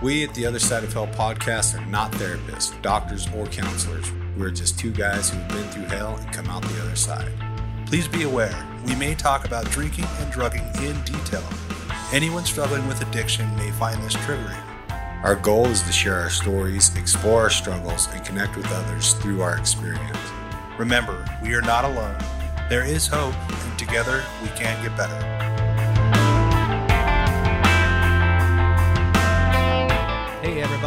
We at the Other Side of Hell podcast are not therapists, doctors, or counselors. We're just two guys who've been through hell and come out the other side. Please be aware, we may talk about drinking and drugging in detail. Anyone struggling with addiction may find this triggering. Our goal is to share our stories, explore our struggles, and connect with others through our experience. Remember, we are not alone. There is hope, and together we can get better.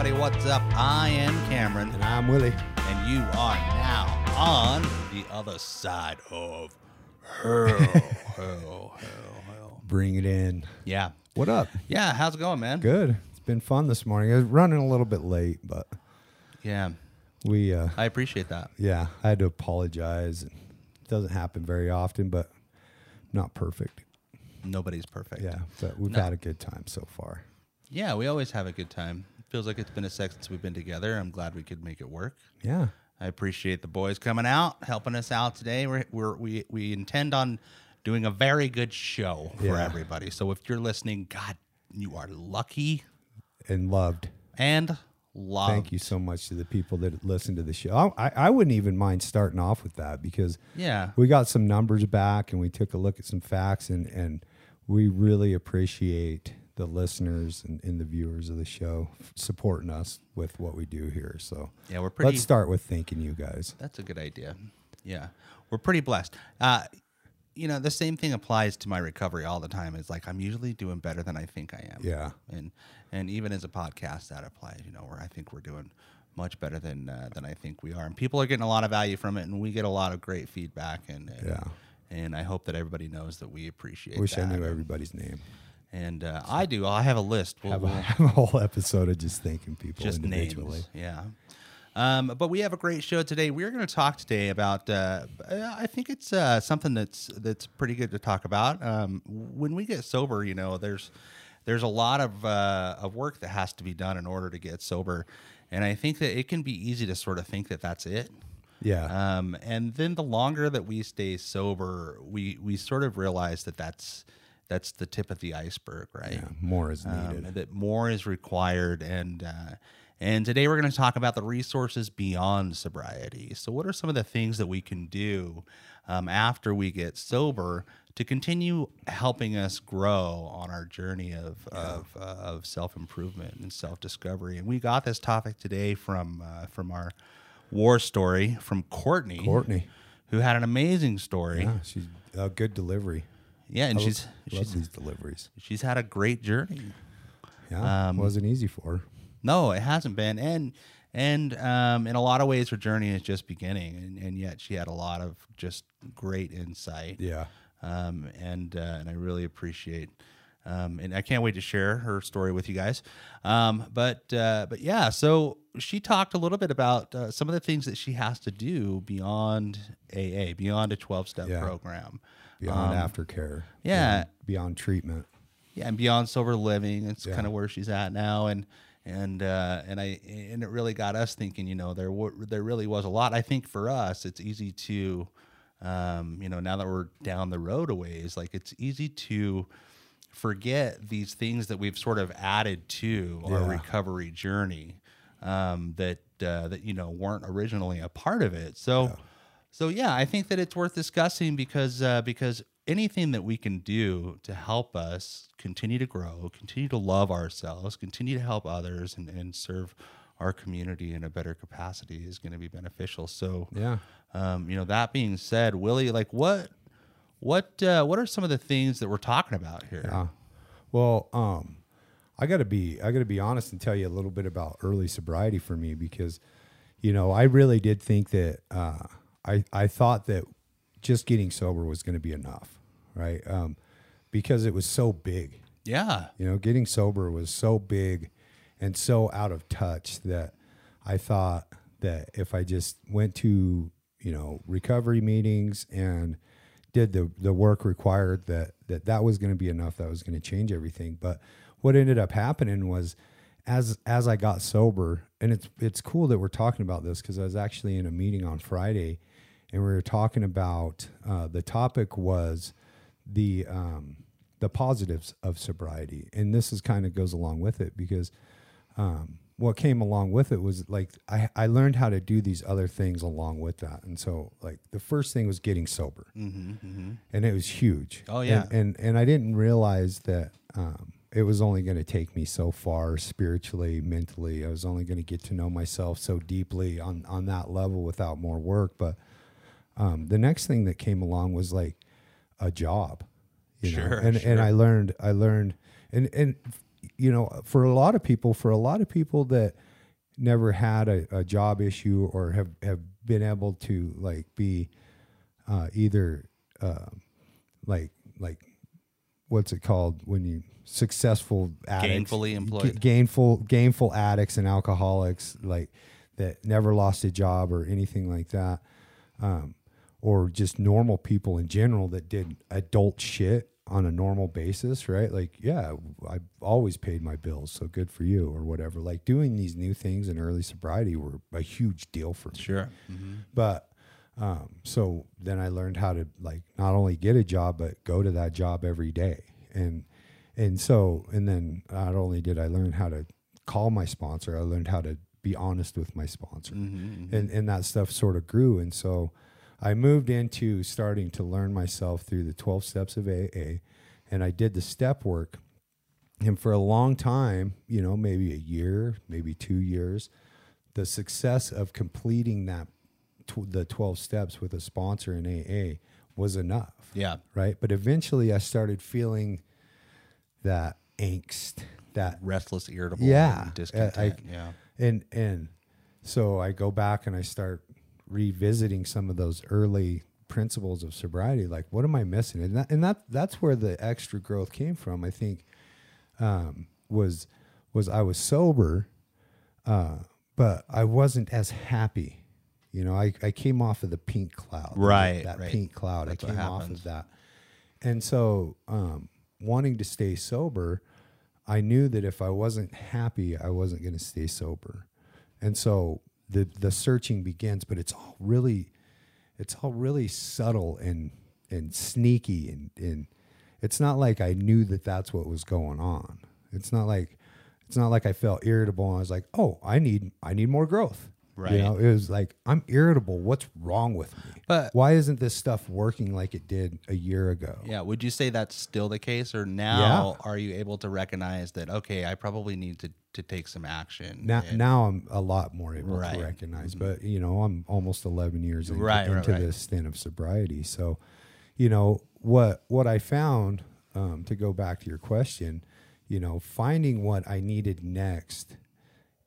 Everybody, what's up? I am Cameron, And I'm Willie. and you are now on the other side of hell, hell, hell, hell. Bring it in. Yeah, What up? yeah. How's it going, man? Good. It's been fun this morning. I was running a little bit late, but Yeah, we, uh, I appreciate that. yeah, I had to apologize. It doesn't happen very often, but not perfect. Nobody's perfect. Yeah, but we've No. had a good time so far. yeah. We always have a good time. Feels like it's been a sec since we've been together. I'm glad we could make it work. Yeah. I appreciate the boys coming out, helping us out today. We're, we're we we intend on doing a very good show for Yeah. everybody. So if you're listening, God, you are lucky And loved. and loved. Thank you so much to the people that listen to the show. I, I wouldn't even mind starting off with that because Yeah. we got some numbers back and we took a look at some facts and, and we really appreciate the listeners and, and the viewers of the show supporting us with what we do here. So Yeah, we're pretty- let's start with thanking you guys. That's a good idea. Yeah, we're pretty blessed. Uh, you know, the same thing applies to my recovery all the time. Is like I'm usually doing better than I think I am. Yeah. and and even as a podcast, that applies. You know, where I think we're doing much better than uh, than I think we are, and people are getting a lot of value from it, and we get a lot of great feedback. And, and Yeah. and I hope that everybody knows that we appreciate. Wish I that. knew everybody's name. And uh, I do. I have a list. We'll, Have a, have a whole episode of just thanking people just individually. names. Yeah. Um, but we have a great show today. We're going to talk today about. Uh, I think it's uh, something that's that's pretty good to talk about. Um, when we get sober, you know, there's there's a lot of uh, of work that has to be done in order to get sober, and I think that it can be easy to sort of think that that's it. Yeah. Um, and then the longer that we stay sober, we we sort of realize that that's that's the tip of the iceberg, right? yeah. More is um, needed. that more is required and uh, and today we're going to talk about the resources beyond sobriety so what are some of the things that we can do um, after we get sober to continue helping us grow on our journey of of, uh, of self-improvement and self-discovery and we got this topic today from uh, from our war story from courtney Courtney. who had an amazing story Yeah. She's a good delivery. Yeah and I she's love she's these deliveries. she's had a great journey Yeah. Um, wasn't easy for her. No, it hasn't been, and and um, in a lot of ways, her journey is just beginning, and, and yet she had a lot of just great insight. Yeah. Um, and uh, and I really appreciate, um, and I can't wait to share her story with you guys. Um, but uh, but yeah, so she talked a little bit about uh, some of the things that she has to do beyond AA, beyond a twelve step Yeah. program. Beyond aftercare. Um, yeah. Beyond, treatment. yeah, and beyond sober living, it's Yeah. kind of where she's at now, and and uh, and I and it really got us thinking. You know, there w- there really was a lot. I think for us, it's easy to, um, you know, now that we're down the road a ways, like it's easy to forget these things that we've sort of added to our recovery journey um, that uh, that you know weren't originally a part of it. So. So yeah, I think that it's worth discussing because uh, because anything that we can do to help us continue to grow, continue to love ourselves, continue to help others, and, and serve our community in a better capacity is going to be beneficial. So Yeah. um, you know, that being said, Willie, like what what uh, what are some of the things that we're talking about here? Yeah. Well, um, I gotta be I gotta be honest and tell you a little bit about early sobriety for me because, you know, I really did think that uh, I I thought that just getting sober was going to be enough, right? Um, because it was so big. Yeah. You know, getting sober was so big and so out of touch that I thought that if I just went to, you know, recovery meetings and did the the work required that that that was going to be enough that was going to change everything. But what ended up happening was as as I got sober and it's it's cool that we're talking about this cuz I was actually in a meeting on Friday and we were talking about uh, the topic was the um, the positives of sobriety, and this is kind of goes along with it because um, what came along with it was like I, I learned how to do these other things along with that. And so like the first thing was getting sober, and it was huge. Oh, yeah. and and, and I didn't realize that um, it was only going to take me so far spiritually, mentally. I was only going to get to know myself so deeply on on that level without more work. But um, the next thing that came along was like a job, you know, Sure, and and sure. I learned I learned and and you know for a lot of people for a lot of people that never had a, a job issue or have have been able to like be uh, either uh, like like what's it called when you successful addicts, Gainfully employed. Ga- gainful gainful addicts and alcoholics like that never lost a job or anything like that um, or just normal people in general that did adult shit on a normal basis right? Like yeah i've always paid my bills so good for you or whatever. Like doing these new things in early sobriety were a huge deal for me. Sure. Mm-hmm. but um, so then I learned how to like not only get a job but go to that job every day, and and so and then not only did I learn how to call my sponsor, I learned how to be honest with my sponsor, mm-hmm, mm-hmm. and and that stuff sort of grew, and so I moved into starting to learn myself through the twelve steps of AA, and I did the step work, and for a long time, you know, maybe a year, maybe two years, the success of completing that tw- the 12 steps with a sponsor in AA was enough. Yeah. Right. But eventually I started feeling that angst, that, Restless, irritable, Yeah. discontent. I- yeah. and, and so I go back and I start revisiting some of those early principles of sobriety. Like, what am I missing? And that, and that, that's where the extra growth came from. I think, um, was, was I was sober, uh, but I wasn't as happy. You know, I, I came off of the pink cloud. Right, That right. pink cloud. That's I came off of that. And so, um, wanting to stay sober, I knew that if I wasn't happy, I wasn't going to stay sober. And so the the searching begins, but it's all really it's all really subtle and and sneaky and and it's not like I knew that that's what was going on. It's not like it's not like I felt irritable and I was like, "Oh, I need I need more growth." Right. You know, it was like, "I'm irritable. What's wrong with me?" But- why isn't this stuff working like it did a year ago? Yeah. Would you say that's still the case, or now are you able to recognize that? Okay, I probably need to to take some action. Now, and- now I'm a lot more able Right. Mm-hmm. to recognize, but you know, I'm almost 11 years into, Right, into this stint of sobriety. So, you know, what what I found um, to go back to your question, you know, finding what I needed next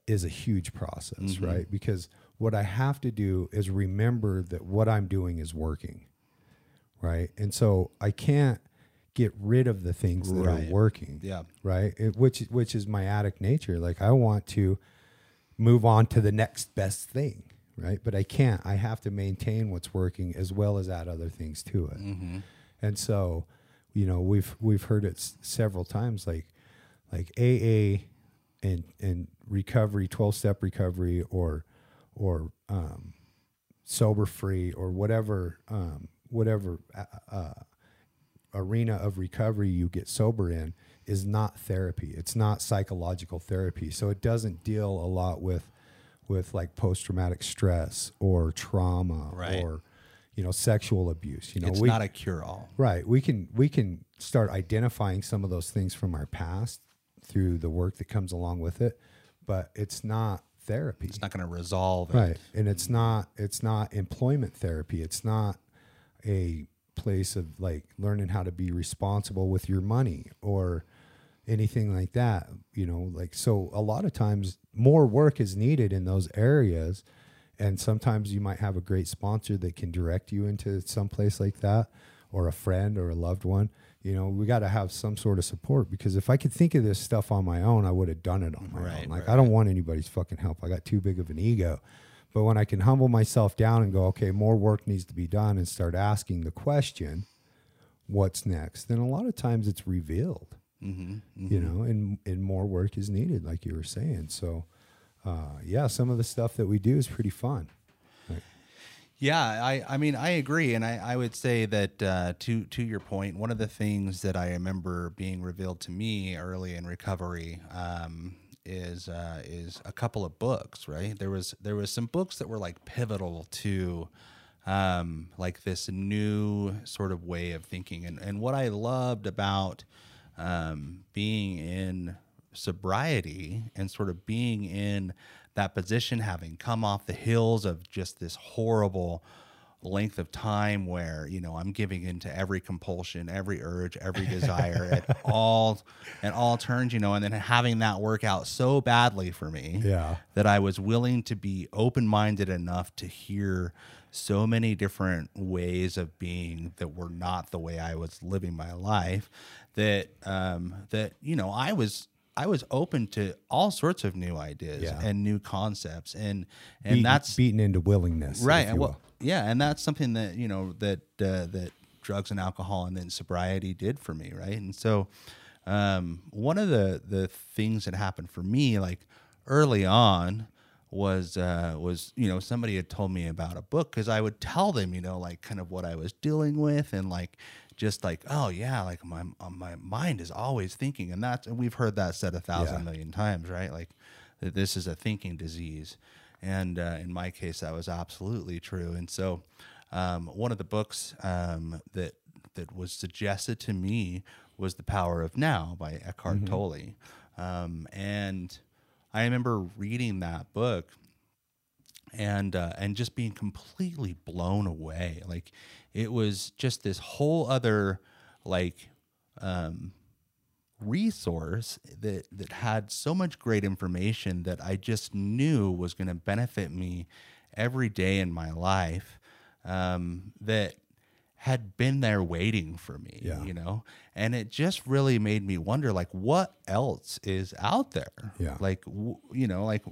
is a huge process, Mm-hmm. right? Because what I have to do is remember that what I'm doing is working, right? And so I can't get rid of the things that Right. are working Yeah. right? It, which which is my addict nature. Like I want to move on to the next best thing, right? But I can't. I have to maintain what's working as well as add other things to it. And so, you know, we've we've heard it s- several times, like like AA and and recovery, twelve step recovery, or or um, sober free, or whatever um, whatever uh, uh, arena of recovery you get sober in is not therapy. It's not psychological therapy. So it doesn't deal a lot with with like post traumatic stress or trauma Right. or you know sexual abuse. You know, it's we, not a cure all. right. We can we can start identifying some of those things from our past through the work that comes along with it, but it's not therapy. It's not going to resolve it. Right. And it's not it's not employment therapy. It's not a place of like learning how to be responsible with your money or anything like that, you know, like so a lot of times more work is needed in those areas and sometimes you might have a great sponsor that can direct you into some place like that or a friend or a loved one. You know, we got to have some sort of support because if I could think of this stuff on my own, I would have done it on my Right, own. Like right, I don't want anybody's fucking help. I got too big of an ego. But when I can humble myself down and go, okay, more work needs to be done and start asking the question, what's next? Then a lot of times it's revealed, Mm-hmm. you know, and, and more work is needed, like you were saying. So, uh, yeah, some of the stuff that we do is pretty fun. Yeah, I, I mean, I agree, and I, I would say that uh, to to your point, one of the things that I remember being revealed to me early in recovery um, is uh, is a couple of books, right? There was there was some books that were like pivotal to um, like this new sort of way of thinking, and and what I loved about um, being in sobriety and sort of being in that position, having come off the hills of just this horrible length of time where you know I'm giving into every compulsion, every urge, every desire at all at all turns, you know, and then having that work out so badly for me Yeah. that I was willing to be open minded enough to hear so many different ways of being that were not the way I was living my life. That um, that you know I was I was open to all sorts of new ideas Yeah. and new concepts, and and that's beaten into willingness, right and will. well, yeah and that's something that you know that uh, that drugs and alcohol and then sobriety did for me right and so um, one of the the things that happened for me like early on was uh, was you know somebody had told me about a book because I would tell them you know like kind of what I was dealing with and like just like oh yeah like my uh, my mind is always thinking and that's and we've heard that said a thousand Yeah. million times right? Like that this is a thinking disease. And uh, in my case that was absolutely true. And so um, one of the books um, that that was suggested to me was the power of now by eckhart tolle. Um, and i remember reading that book and uh, and just being completely blown away. Like it was just this whole other like um, resource that that had so much great information that I just knew was going to benefit me every day in my life. Um, that had been there waiting for me, Yeah. you know, and it just really made me wonder, like, what else is out there? Yeah. like w- you know, like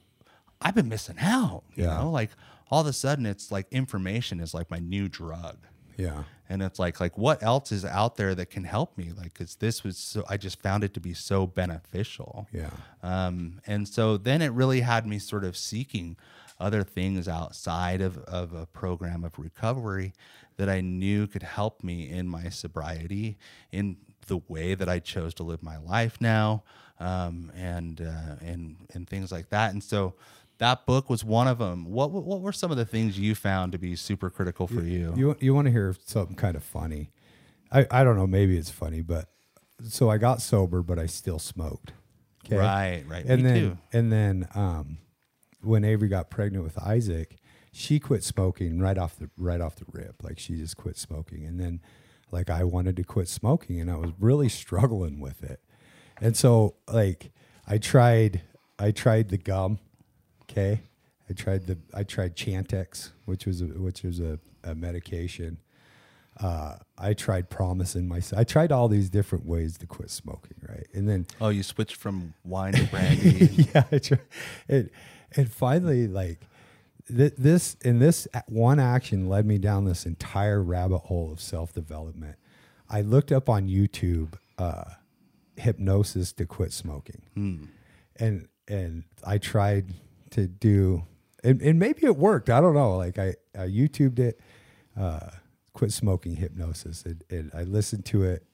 I've been missing out. You Yeah. know, like all of a sudden it's like information is like my new drug. Yeah. And it's like like what else is out there that can help me? Like cuz this was so I just found it to be so beneficial. Yeah. Um and so then it really had me sort of seeking other things outside of, of a program of recovery that I knew could help me in my sobriety, in the way that I chose to live my life now, um, and uh, and and things like that. And so that book was one of them. What what were some of the things you found to be super critical for you? You you want to hear something kind of funny? I I don't know. Maybe it's funny, but so I got sober, but I still smoked. Okay. Right, right. And me then too. and then um, when Avery got pregnant with Isaac, she quit smoking right off the right off the rip. Like she just quit smoking, and then like I wanted to quit smoking, and I was really struggling with it. And so like I tried I tried the gum. Okay. I tried the I tried Chantix, which was a, which was a, a medication. Uh, I tried promising myself. I tried all these different ways to quit smoking, right? And then Oh, you switched from wine to brandy. yeah, I try, and and finally, like th- this, and this one action led me down this entire rabbit hole of self development. I looked up on YouTube uh, hypnosis to quit smoking, and and I tried to do, and, and maybe it worked. I don't know. Like I, I YouTubed it, uh, quit smoking hypnosis, and, and I listened to it,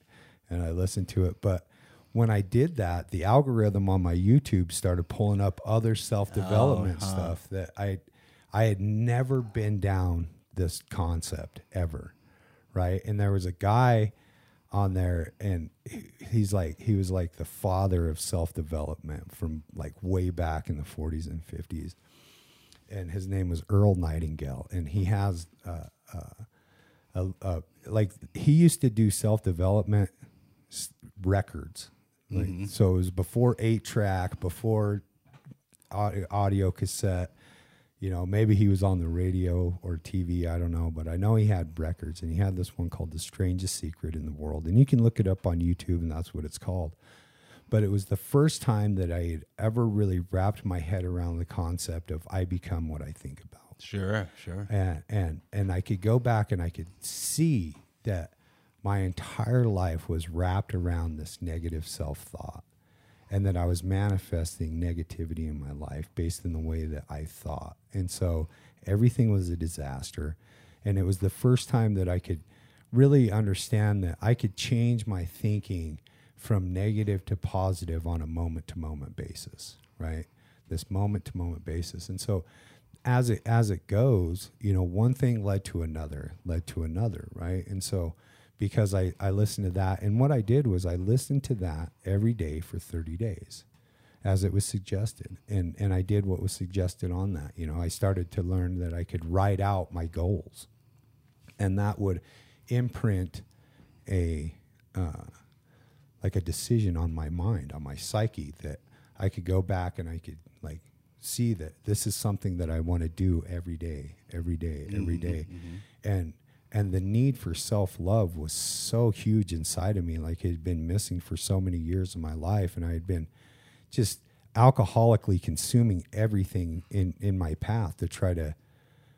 and I listened to it, but when I did that, the algorithm on my YouTube started pulling up other self development stuff that I I had never been down this concept ever, right? And there was a guy on there, and he's like he was like the father of self development from like way back in the 40s and 50s, and his name was Earl Nightingale, and he has uh, uh, a, a, like he used to do self development s- records. Like, So it was before eight track, before audio, audio cassette. You know, maybe he was on the radio or TV. I don't know, but I know he had records, and he had this one called "The Strangest Secret in the World," and you can look it up on YouTube, and that's what it's called. But it was the first time that I had ever really wrapped my head around the concept of I become what I think about sure, sure. and and and I could go back and I could see that my entire life was wrapped around this negative self-thought and that I was manifesting negativity in my life based on the way that I thought. And so everything was a disaster and it was the first time that I could really understand that I could change my thinking from negative to positive on a moment to moment basis, right? This moment to moment basis. And so as it as it goes, you know, one thing led to another, led to another, right? And so because I, I listened to that and what I did was I listened to that every day for 30 days as it was suggested. And and I did what was suggested on that. You know, I started to learn that I could write out my goals. And that would imprint a uh, like a decision on my mind, on my psyche that I could go back and I could like see that this is something that I want to do every day, every day, every day. And and the need for self-love was so huge inside of me like it had been missing for so many years of my life and I had been just alcoholically consuming everything in in my path to try to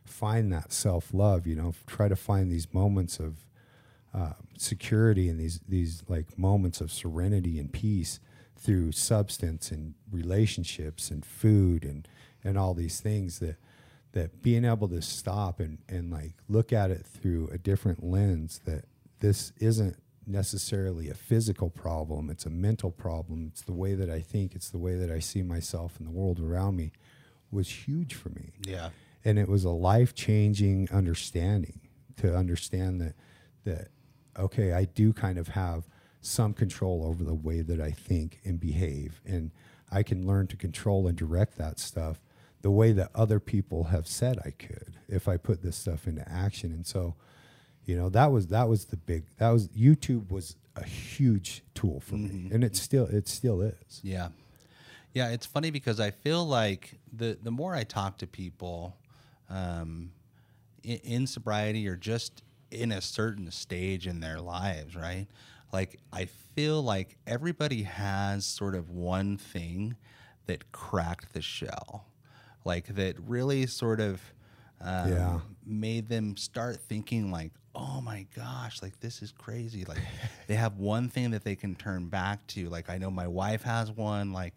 find that self-love, you know, try to find these moments of uh, security and these these like moments of serenity and peace through substance and relationships and food and and all these things that that being able to stop and and like look at it through a different lens that this isn't necessarily a physical problem it's a mental problem. It's the way that I think it's the way that I see myself and the world around me was huge for me. Yeah. and it was a life changing understanding to understand that that okay I do kind of have some control over the way that I think and behave. And I can learn to control and direct that stuff the way that other people have said I could if I put this stuff into action and so you know that was that was the big that was YouTube was a huge tool for me and it still it still is Yeah. Yeah, it's funny because I feel like the the more I talk to people um, in, in sobriety or just in a certain stage in their lives, right? Like I feel like everybody has sort of one thing that cracked the shell, like that really sort of um, Yeah. made them start thinking like oh my gosh like this is crazy. Like they have one thing that they can turn back to. Like i know my wife has one like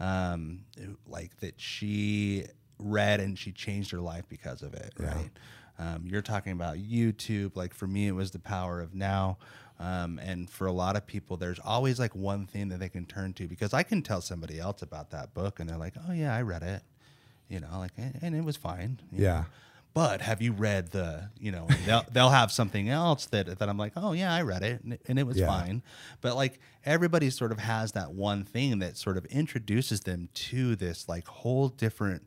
um like that she read and she changed her life because of it right? Um, you're talking about youtube. Like for me it was the power of now. Um, and for a lot of people there's always like one thing that they can turn to because i can tell somebody else about that book and they're like oh yeah i read it you know like and, and it was fine Yeah. know. but have you read the you know they'll, they'll have something else that that i'm like oh yeah i read it and, it- and it was Yeah. fine but like everybody sort of has that one thing that sort of introduces them to this like whole different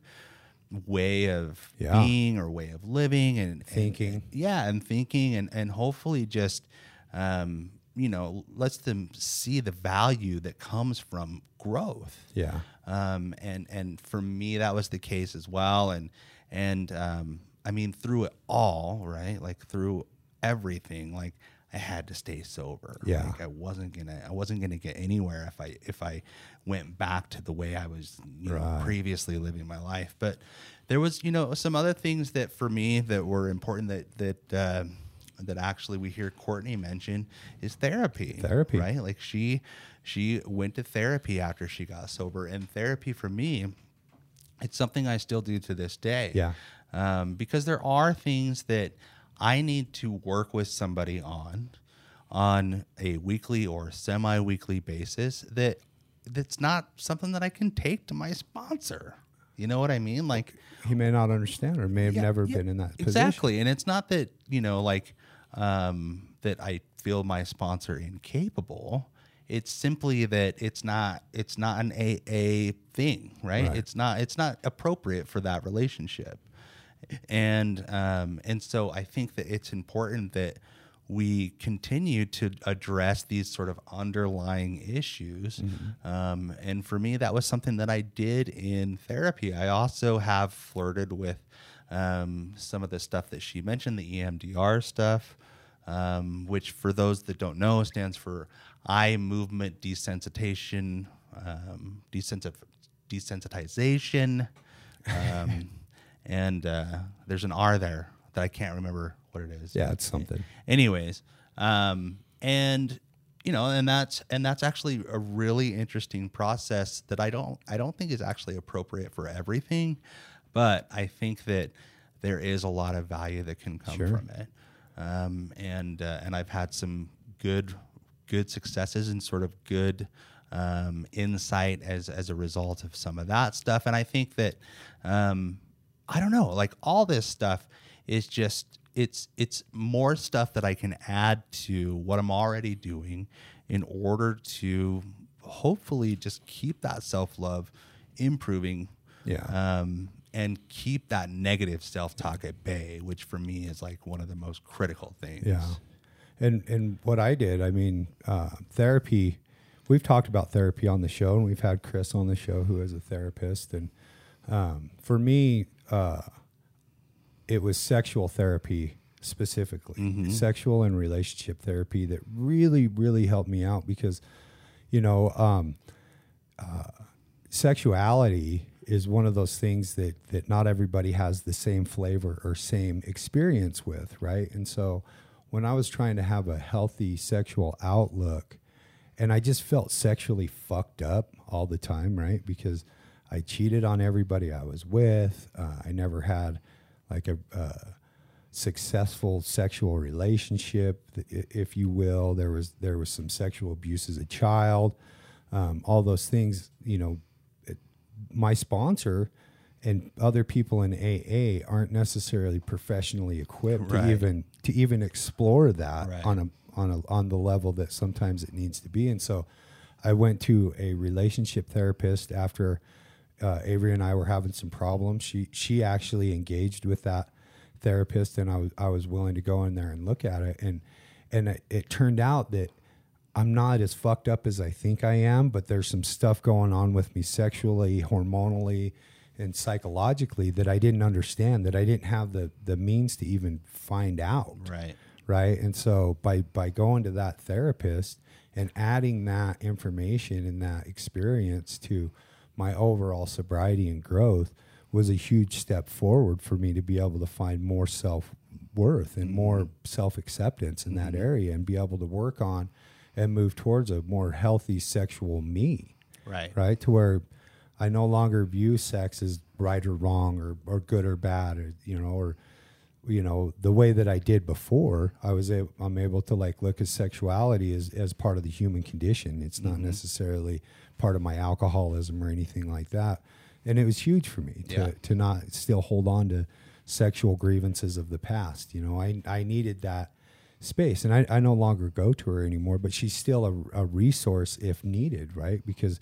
way of Yeah. being or way of living and and- Thinking. yeah and thinking and and hopefully just um you know lets them see the value that comes from growth yeah um, and and for me that was the case as well. And and um, I mean through it all right like through everything like I had to stay sober. Yeah. like I wasn't gonna I wasn't gonna get anywhere if I if I went back to the way I was you know previously living my life. But there was you know some other things that for me that were important that that uh, that actually we hear Courtney mention is therapy Therapy. right like she she went to therapy after she got sober and therapy for me it's something i still do to this day Yeah. um, because there are things that i need to work with somebody on on a weekly or semi-weekly basis that that's not something that i can take to my sponsor you know what i mean like he may not understand or may have yeah, never yeah, been in that position. exactly and it's not that you know like um that i feel my sponsor incapable it's simply that it's not it's not an aa thing right, Right. it's not it's not appropriate for that relationship and um and so i think that it's important that we continue to address these sort of underlying issues. Um, and for me, that was something that I did in therapy. I also have flirted with um, some of the stuff that she mentioned, the EMDR stuff, um, which for those that don't know stands for eye movement desensitization, um, desensit- desensitization. Um, and uh, there's an R there that I can't remember what it is. Yeah, it's something. Anyways, um, and you know, and that's and that's actually a really interesting process that I don't I don't think is actually appropriate for everything, but I think that there is a lot of value that can come Sure. from it. Um, and uh, and I've had some good good successes and sort of good um, insight as as a result of some of that stuff. And I think that um, I don't know, like all this stuff is just it's it's more stuff that I can add to what I'm already doing in order to hopefully just keep that self love improving. Yeah. Um, and keep that negative self talk at bay, which for me is like one of the most critical things. Yeah. And and what I did, I mean, uh, therapy. We've talked about therapy on the show, and we've had Chris on the show, who is a therapist. And um, for me, uh, it was sexual therapy specifically, sexual and relationship therapy that really, really helped me out because, you know, um, uh, sexuality is one of those things that that not everybody has the same flavor or same experience with, right? And so when I was trying to have a healthy sexual outlook and I just felt sexually fucked up all the time, right? Because I cheated on everybody I was with. Uh, I never had like a successful sexual relationship, if you will. There was there was some sexual abuse as a child. Um, all those things, you know, my sponsor and other people in AA aren't necessarily professionally equipped Right. to even to even explore that Right. on a on a on the level that sometimes it needs to be. And so I went to a relationship therapist after uh, Avery and I were having some problems. She she actually engaged with that therapist, and I was I was willing to go in there and look at it, and and it, it turned out that I'm not as fucked up as I think I am, but there's some stuff going on with me sexually, hormonally, and psychologically that I didn't understand, that I didn't have the the means to even find out. Right. right? And so by by going to that therapist and adding that information and that experience to my overall sobriety and growth was a huge step forward for me to be able to find more self worth and mm-hmm. more self acceptance in that mm-hmm. area and be able to work on and move towards a more healthy sexual me Right. right? To where I no longer view sex as right or wrong or, or good or bad or you know or you know the way that I did before. I was able, I'm able to like look at sexuality as as part of the human condition. It's not mm-hmm. necessarily part of my alcoholism or anything like that. And it was huge for me to Yeah. to not still hold on to sexual grievances of the past. You know, I I needed that space. And I, I no longer go to her anymore but she's still a, a resource if needed right? Because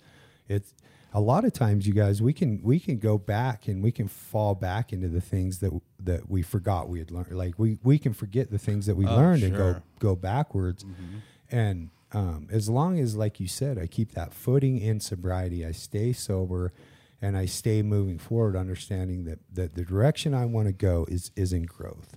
it's a lot of times you guys we can we can go back and we can fall back into the things that that we forgot we had learned. Like we we can forget the things that we Oh, learned and go go backwards. And um, as long as like you said i keep that footing in sobriety i stay sober and i stay moving forward understanding that that the direction i want to go is is in growth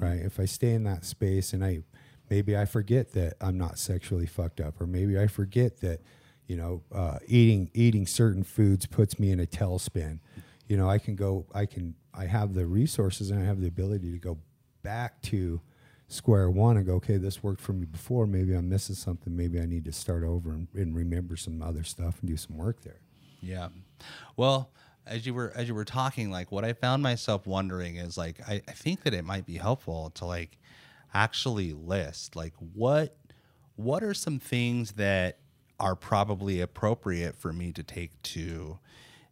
right? If i stay in that space and i maybe i forget that i'm not sexually fucked up or maybe i forget that you know uh, eating eating certain foods puts me in a tailspin. You know i can go i can i have the resources and i have the ability to go back to square one and go okay this worked for me before. Maybe i'm missing something. Maybe i need to start over and, and remember some other stuff and do some work there. Yeah. Well, as you were as you were talking, like what I found myself wondering is like I, I think that it might be helpful to like actually list like what what are some things that are probably appropriate for me to take to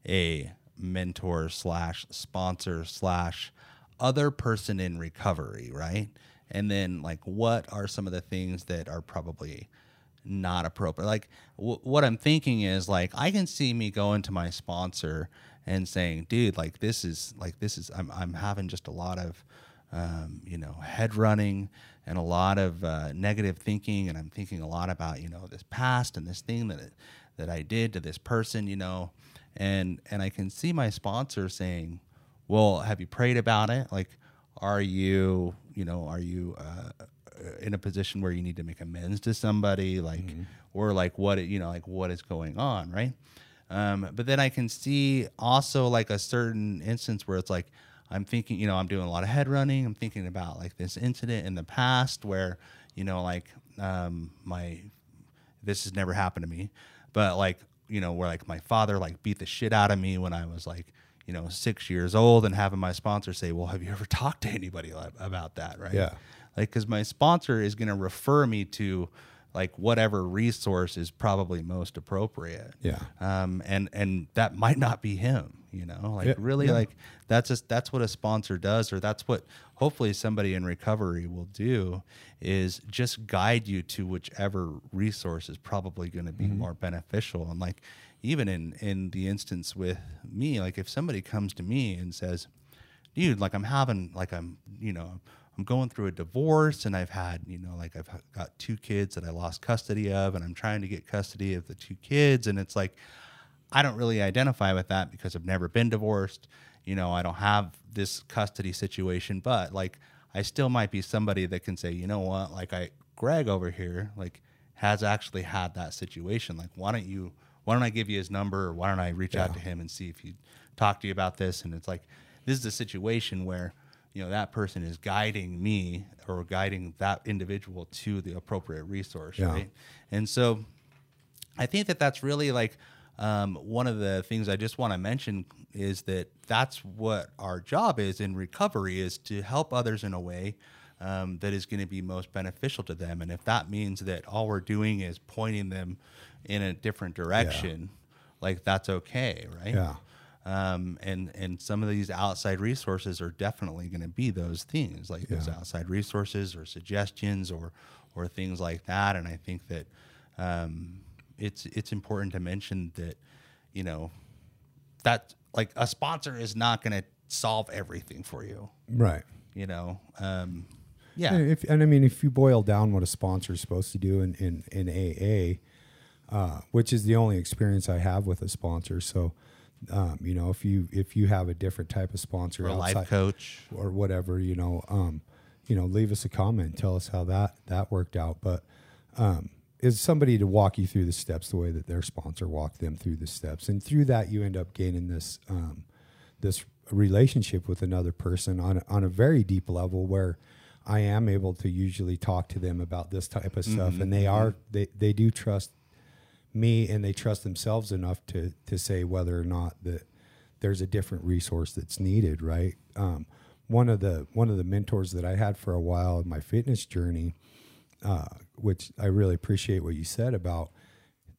a mentor slash sponsor slash other person in recovery, right? And then like what are some of the things that are probably not appropriate. Like w- what I'm thinking is like I can see me going to my sponsor and saying, "Dude, like this is like this is I'm I'm having just a lot of um, you know head running and a lot of uh, negative thinking, and I'm thinking a lot about you know this past and this thing that that I did to this person, you know." And and I can see my sponsor saying, "Well, have you prayed about it? Like, are you you know are you uh, in a position where you need to make amends to somebody like or like what you know like what is going on right? Um, but then i can see also like a certain instance where it's like i'm thinking you know i'm doing a lot of head running. I'm thinking about like this incident in the past where you know like um, my this has never happened to me but like you know where like my father like beat the shit out of me when i was like you know six years old and having my sponsor say well have you ever talked to anybody about that? Right? Yeah. Like because my sponsor is going to refer me to like whatever resource is probably most appropriate. Yeah. Um, and and that might not be him, you know. Like Yeah, really yeah. like that's just that's what a sponsor does or that's what hopefully somebody in recovery will do is just guide you to whichever resource is probably going to be Mm-hmm. more beneficial and like even in in the instance with me like if somebody comes to me and says dude like i'm having like i'm you know i'm going through a divorce and i've had you know like i've got two kids that i lost custody of and i'm trying to get custody of the two kids. And it's like i don't really identify with that because i've never been divorced. You know i don't have this custody situation but like i still might be somebody that can say you know what? Like i greg over here like has actually had that situation. Like why don't you why don't i give you his number or why don't i reach out to him and see if he'd talk to you about this? And it's like this is a situation where you know that person is guiding me or guiding that individual to the appropriate resource Yeah. right and so i think that that's really like um, one of the things i just want to mention is that that's what our job is in recovery is to help others in a way um, that is going to be most beneficial to them and if that means that all we're doing is pointing them in a different direction like that's okay right Yeah. Um, and and some of these outside resources are definitely going to be those things like those outside resources or suggestions or or things like that and i think that um, it's it's important to mention that you know that like a sponsor is not going to solve everything for you Right. you know um, yeah And, if, and I mean, if you boil down what a sponsor is supposed to do in, in, in AA, uh, which is the only experience I have with a sponsor. So, um, you know, if you if you have a different type of sponsor, or a life coach. or whatever, you know, um, you know, leave us a comment, tell us how that that worked out. But um, is somebody to walk you through the steps the way that their sponsor walked them through the steps, and through that you end up gaining this um, this relationship with another person on on a very deep level where I am able to usually talk to them about this type of stuff, and they are they they do trust me and they trust themselves enough to to say whether or not that there's a different resource that's needed right? Um, one of the one of the mentors that i had for a while in my fitness journey uh, which i really appreciate what you said about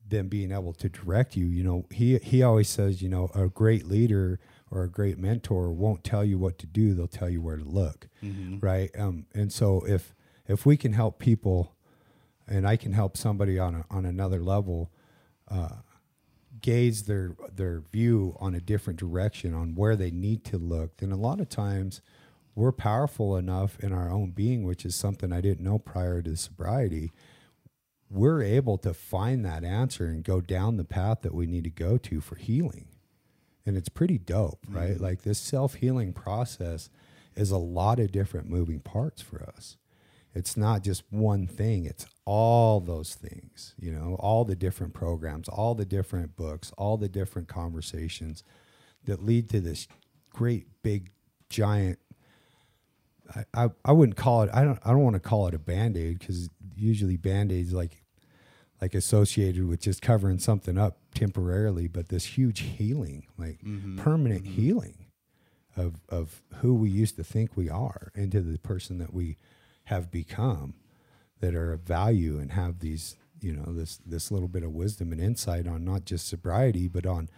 them being able to direct you you know he he always says you know a great leader or a great mentor won't tell you what to do they'll tell you where to look right? Um, and so if if we can help people and I can help somebody on a, on another level uh, gaze their their view on a different direction on where they need to look, then a lot of times we're powerful enough in our own being, which is something I didn't know prior to sobriety. We're able to find that answer and go down the path that we need to go to for healing. And it's pretty dope, right? Like this self healing process is a lot of different moving parts for us it's not just one thing it's all those things you know all the different programs all the different books all the different conversations that lead to this great big giant I, I, I wouldn't call it I don't I don't want to call it a band-aid because usually band-aids like like associated with just covering something up temporarily but this huge healing like mm-hmm. permanent mm-hmm. healing of of who we used to think we are into the person that we have become that are of value and have these you know this this little bit of wisdom and insight on not just sobriety but on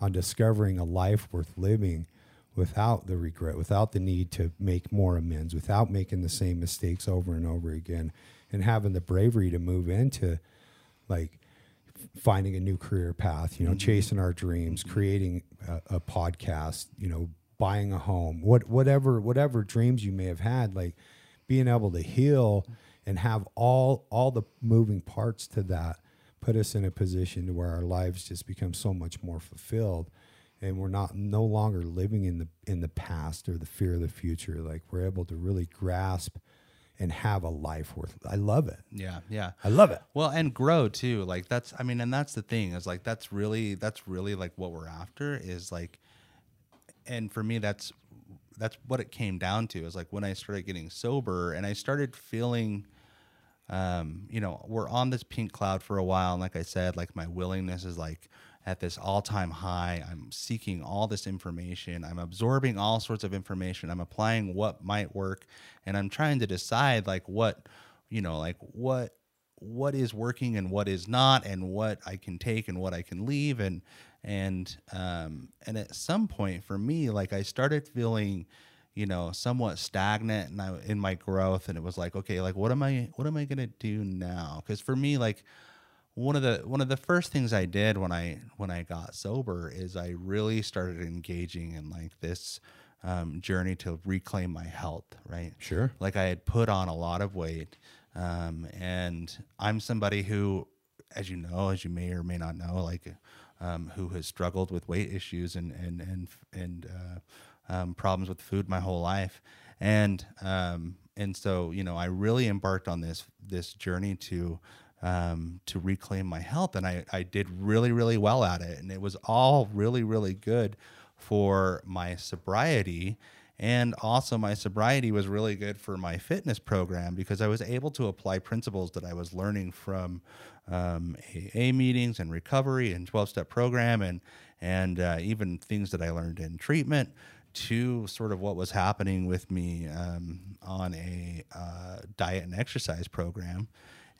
on discovering a life worth living without the regret without the need to make more amends without making the same mistakes over and over again and having the bravery to move into like finding a new career path, you know, mm-hmm. chasing our dreams, mm-hmm. creating a, a podcast, you know, buying a home, what whatever whatever dreams you may have had, like being able to heal and have all all the moving parts to that put us in a position to where our lives just become so much more fulfilled and we're not no longer living in the in the past or the fear of the future like we're able to really grasp and have a life worth I love it. yeah yeah I love it. Well, and grow too. Like that's I mean, and that's the thing is like that's really that's really like what we're after is like and for me that's that's what it came down to is like when I started getting sober and I started feeling um, you know, we're on this pink cloud for a while, and like I said, like my willingness is like at this all-time high. I'm seeking all this information. I'm absorbing all sorts of information. I'm applying what might work, and I'm trying to decide like what, you know, like what what is working and what is not and what I can take and what I can leave and and um and at some point for me like I started feeling you know somewhat stagnant and I, in my growth and it was like okay like what am I what am I going to do now cuz for me like one of the one of the first things I did when I when I got sober is I really started engaging in like this um, journey to reclaim my health, right? Sure. Like I had put on a lot of weight, um, and I'm somebody who, as you know, as you may or may not know, like um, who has struggled with weight issues and and and and uh, um, problems with food my whole life, and um, and so you know I really embarked on this this journey to um, to reclaim my health, and I I did really really well at it, and it was all really really good for my sobriety. And also, my sobriety was really good for my fitness program because I was able to apply principles that I was learning from um, AA meetings and recovery and 12 step program and, and uh, even things that I learned in treatment to sort of what was happening with me um, on a uh, diet and exercise program.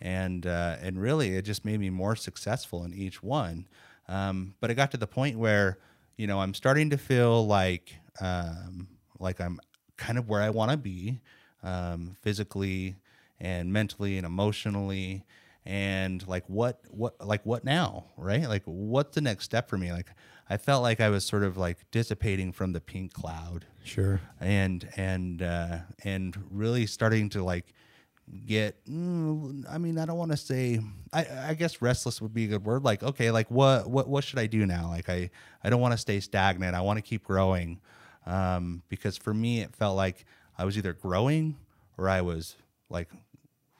And, uh, and really, it just made me more successful in each one. Um, but it got to the point where, you know, I'm starting to feel like, um, like I'm kind of where I want to be um, physically and mentally and emotionally and like what what like what now right like what's the next step for me like i felt like i was sort of like dissipating from the pink cloud. Sure. and and uh and really starting to like get mm, i mean i don't want to say i i guess restless would be a good word like okay like what what what should i do now? Like i i don't want to stay stagnant. I want to keep growing. Um because for me it felt like i was either growing or i was like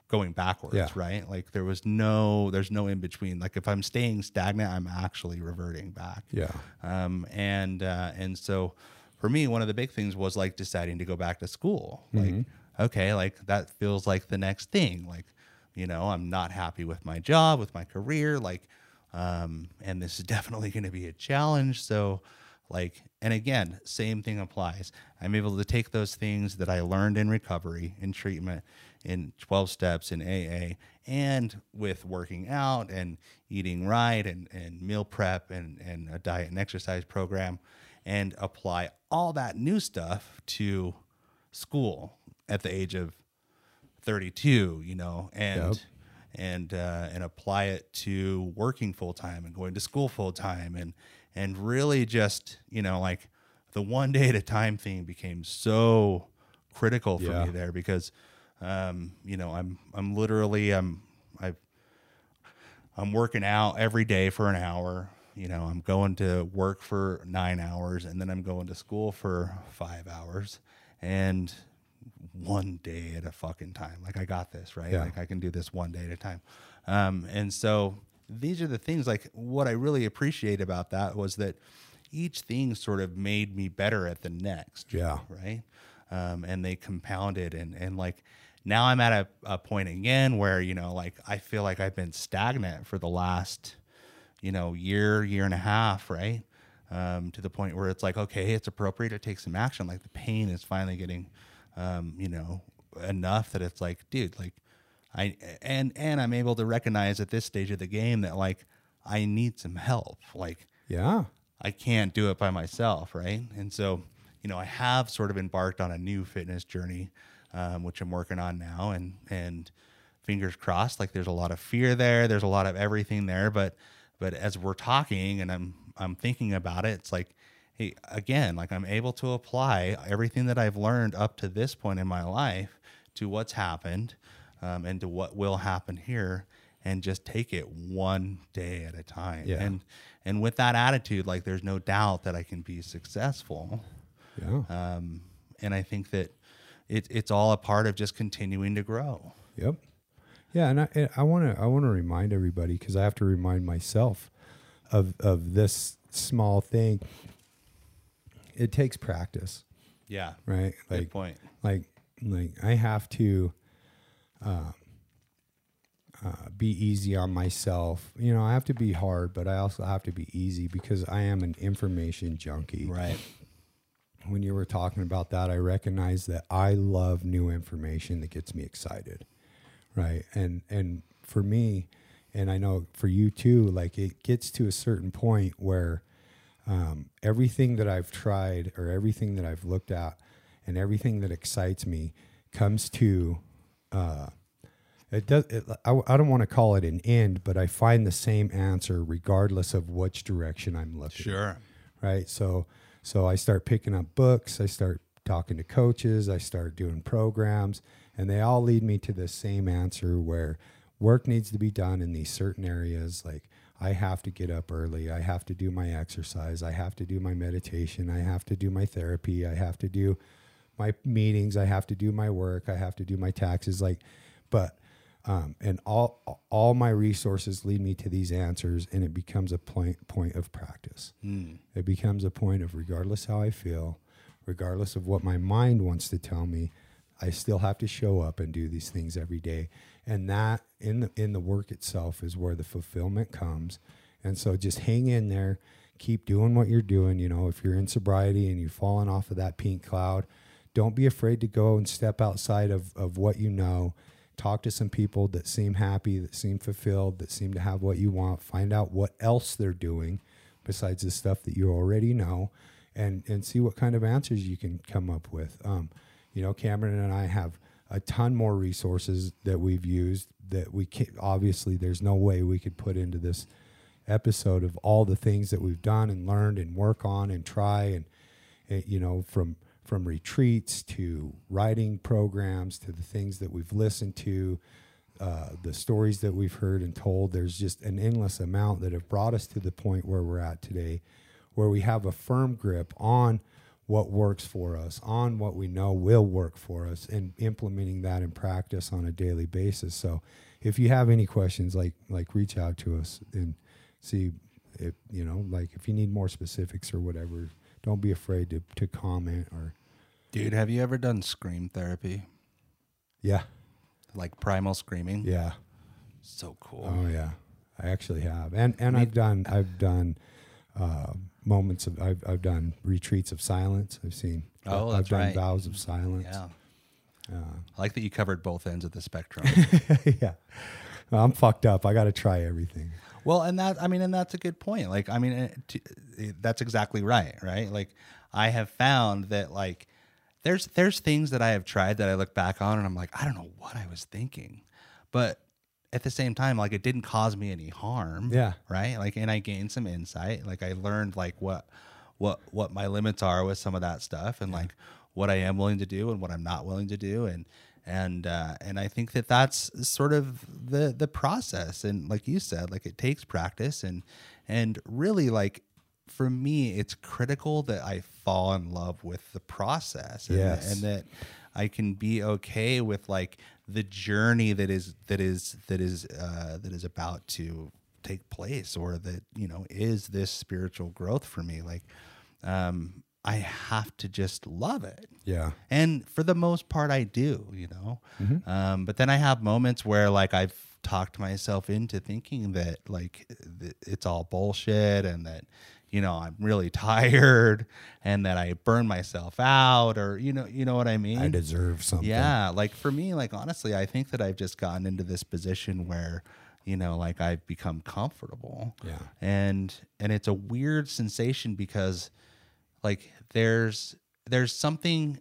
going backwards Yeah. right like there was no there's no in between like if i'm staying stagnant i'm actually reverting back Yeah. um, and uh, and so for me, one of the big things was like deciding to go back to school. Like, okay, like that feels like the next thing. Like, you know, I'm not happy with my job, with my career. Like, um, and this is definitely going to be a challenge. So, like, and again, same thing applies. I'm able to take those things that I learned in recovery, in treatment, in 12 steps, in AA, and with working out and eating right and, and meal prep and, and a diet and exercise program, and apply all that new stuff to school at the age of 32, you know, and Yep. and uh, and apply it to working full time and going to school full time and and really just you know like the one day at a time thing became so critical for Yeah. me there because um, you know I'm I'm literally I'm I've I'm working out every day for an hour. You know, I'm going to work for nine hours and then I'm going to school for five hours and one day at a fucking time. Like I got this, right? Yeah. Like I can do this one day at a time. Um, and so these are the things like what I really appreciate about that was that each thing sort of made me better at the next Yeah. right? Um, and they compounded and and like now I'm at a, a point again where you know like I feel like I've been stagnant for the last you know year year and a half, right? Um, to the point where it's like okay, it's appropriate to take some action. Like the pain is finally getting um, you know enough that it's like dude like I and and I'm able to recognize at this stage of the game that like I need some help like Yeah. I can't do it by myself, right? And so, you know, I have sort of embarked on a new fitness journey, um, which I'm working on now, and and fingers crossed. Like, there's a lot of fear there. There's a lot of everything there, but but as we're talking and I'm I'm thinking about it, it's like, hey, again, like I'm able to apply everything that I've learned up to this point in my life to what's happened, um, and to what will happen here and just take it one day at a time. Yeah. And and with that attitude, like there's no doubt that I can be successful. Yeah. Um, and I think that it, it's all a part of just continuing to grow. Yep. Yeah, and I I want to I want to remind everybody because I have to remind myself of of this small thing. It takes practice, Yeah. right? Good Like point. like like I have to uh, uh, be easy on myself. You know, I have to be hard, but I also have to be easy because I am an information junkie. Right. When you were talking about that, I recognize that I love new information that gets me excited. Right. And and for me, and I know for you too, like it gets to a certain point where um, everything that I've tried or everything that I've looked at and everything that excites me comes to uh, it does it, I, I don't want to call it an end but i find the same answer regardless of which direction i'm looking Sure. right so so i start picking up books i start talking to coaches i start doing programs and they all lead me to the same answer where work needs to be done in these certain areas like i have to get up early i have to do my exercise i have to do my meditation i have to do my therapy i have to do my meetings i have to do my work i have to do my taxes like but um, and all all my resources lead me to these answers and it becomes a point point of practice. It becomes a point of regardless how i feel regardless of what my mind wants to tell me i still have to show up and do these things every day. And that in the in the work itself is where the fulfillment comes. And so just hang in there keep doing what you're doing you know if you're in sobriety and you've fallen off of that pink cloud don't be afraid to go and step outside of, of what you know. Talk to some people that seem happy that seem fulfilled that seem to have what you want. Find out what else they're doing besides the stuff that you already know and and see what kind of answers you can come up with. Um, you know cameron and i have a ton more resources that we've used that we can obviously there's no way we could put into this episode of all the things that we've done and learned and work on and try and eh, you know from from retreats to writing programs to the things that we've listened to uh, the stories that we've heard and told. There's just an endless amount that have brought us to the point where we're at today where we have a firm grip on what works for us on what we know will work for us and implementing that in practice on a daily basis. So if you have any questions like like reach out to us and see if you know like if you need more specifics or whatever don't be afraid to, to comment or Dude, have you ever done scream therapy? yeah Like primal screaming? yeah So cool. oh yeah i actually have and and i've done i've done uh, moments of I've, I've done retreats of silence i've seen Oh, i've done right. vows of silence yeah. Uh, I like that you covered both ends of the spectrum. yeah i'm fucked up i gotta try everything Well, and that I mean, and that's a good point. Like, I mean, eh, it, it- eh, that's exactly right, right? Like, I have found that like there's there's things that I have tried that I look back on and I'm like, I don't know what I was thinking, but at the same time, like it didn't cause me any harm. Yeah. Right. Like, and I gained some insight. Like, I learned like what what what my limits are with some of that stuff, and like what I am willing to do and what I'm not willing to do, and and uh, and I think that that's sort of the the process. And like you said, like it takes practice, and and really like for me, it's critical that I fall in love with the process, and, Yes. and that I can be okay with like the journey that is that is that is uh, that is about to take place, or that you know is this spiritual growth for me. Like, um, I have to just love it. yeah And for the most part, I do, you know. Um, but then I have moments where, like, I've talked myself into thinking that, like, th- it's all bullshit and that, you know, I'm really tired and that I burn myself out or, you know, you know what I mean? i deserve something Yeah, like for me, like honestly, I think that I've just gotten into this position where, you know, like I've become comfortable. Yeah. And and it's a weird sensation because like there's there's something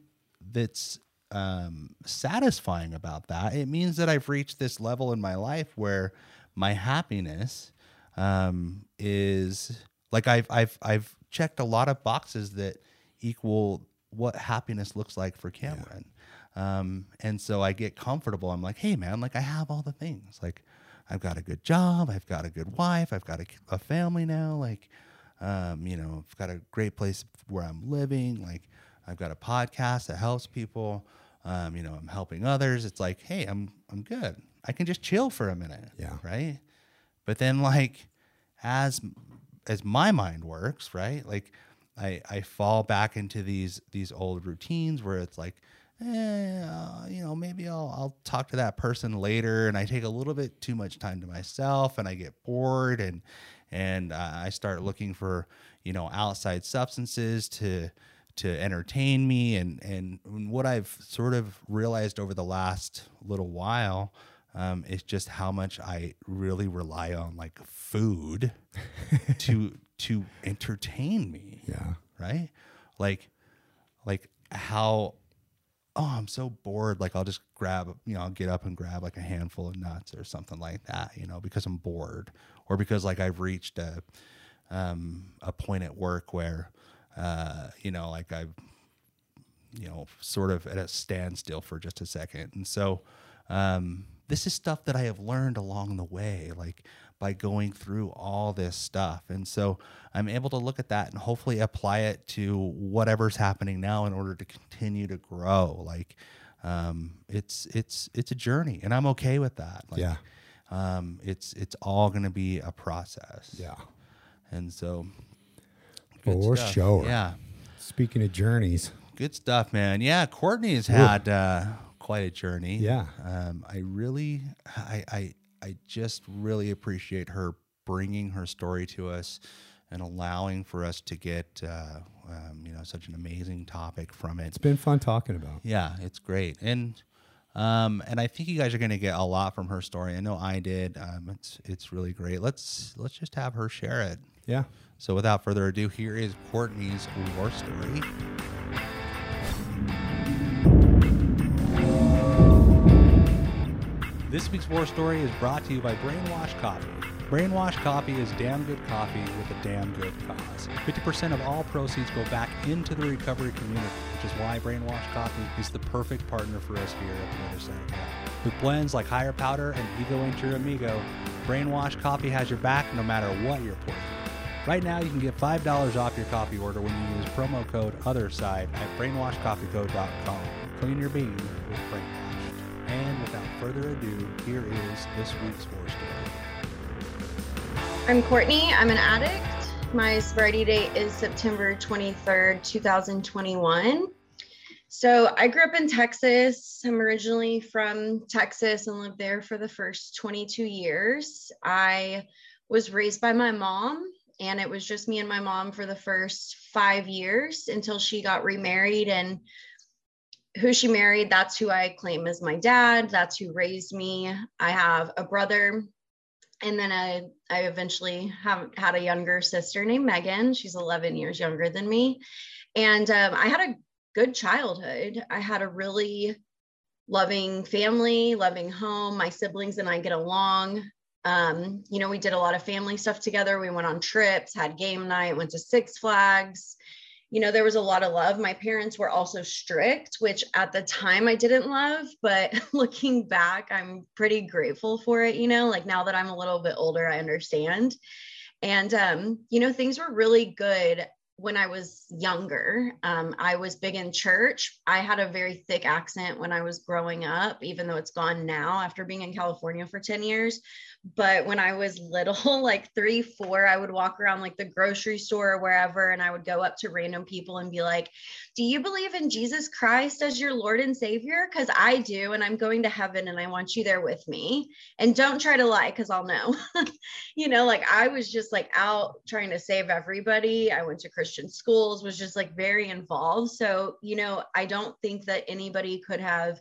that's um satisfying about that. It means that I've reached this level in my life where my happiness um is like I've I've I've checked a lot of boxes that equal what happiness looks like for Cameron. Um, and so I get comfortable. I'm like, hey man, like I have all the things. Like I've got a good job, I've got a good wife, I've got a, a family now. Like, um, you know, I've got a great place where I'm living. Like I've got a podcast that helps people. Um, you know, I'm helping others. It's like, hey, I'm I'm good. I can just chill for a minute. Yeah. Right. But then like as as my mind works, right? Like I I fall back into these these old routines where it's like, eh, uh, you know, maybe I'll I'll talk to that person later, and I take a little bit too much time to myself, and I get bored, and and uh, I start looking for you know outside substances to to entertain me, and and what I've sort of realized over the last little while Um, it's just how much I really rely on like food to to entertain me. Yeah. Right? Like like how oh I'm so bored. Like I'll just grab you know, I'll get up and grab like a handful of nuts or something like that, you know, because I'm bored. Or because like I've reached a um a point at work where uh, you know, like I've you know, sort of at a standstill for just a second. And so um this is stuff that I have learned along the way, like by going through all this stuff. And so I'm able to look at that and hopefully apply it to whatever's happening now in order to continue to grow. Like um, it's it's it's a journey, and I'm okay with that. Like, Yeah. Um, it's it's all going to be a process. Yeah. And so. Stuff. sure. Yeah. Speaking of journeys, Good stuff, man. Yeah, Courtney's had uh, quite a journey. Yeah. um, I really, I, I, I just really appreciate her bringing her story to us and allowing for us to get, uh, um, you know, such an amazing topic from it. it's been fun talking about. Yeah, it's great, and um, and I think you guys are going to get a lot from her story. I know I did. Um, it's it's really great. Let's let's just have her share it. Yeah. So without further ado, here is Courtney's war story. This week's war story is brought to you by Brainwash Coffee. Brainwash Coffee is damn good coffee with a damn good cause. 50% of all proceeds go back into the recovery community, which is why Brainwash Coffee is the perfect partner for us here at the other side of town. With blends like Higher Powder and Ego Ain't Your Amigo, Brainwash Coffee has your back no matter what you're pouring. Right now, you can get $5 off your coffee order when you use promo code OTHERSIDE at brainwashcoffeeco.com. Clean your bean with Brainwash. And without further ado, here is this week's war story. I'm Courtney. I'm an addict. My sobriety date is September 23rd, 2021. So I grew up in Texas. I'm originally from Texas and lived there for the first 22 years. I was raised by my mom, and it was just me and my mom for the first five years until she got remarried. And who she married, that's who I claim as my dad. That's who raised me. I have a brother and then I, I eventually have had a younger sister named Megan. She's 11 years younger than me. And um, I had a good childhood. I had a really loving family, loving home. My siblings and I get along. Um, you know, we did a lot of family stuff together. We went on trips, had game night, went to Six Flags. You know, there was a lot of love. My parents were also strict, which at the time I didn't love, but looking back, I'm pretty grateful for it. You know, like now that I'm a little bit older, I understand. And, um, you know, things were really good when I was younger. Um, I was big in church. I had a very thick accent when I was growing up, even though it's gone now after being in California for 10 years. But when I was little, like three, four, I would walk around like the grocery store or wherever, and I would go up to random people and be like, Do you believe in Jesus Christ as your Lord and Savior? Because I do, and I'm going to heaven and I want you there with me. And don't try to lie because I'll know. you know, like I was just like out trying to save everybody. I went to Christian schools, was just like very involved. So, you know, I don't think that anybody could have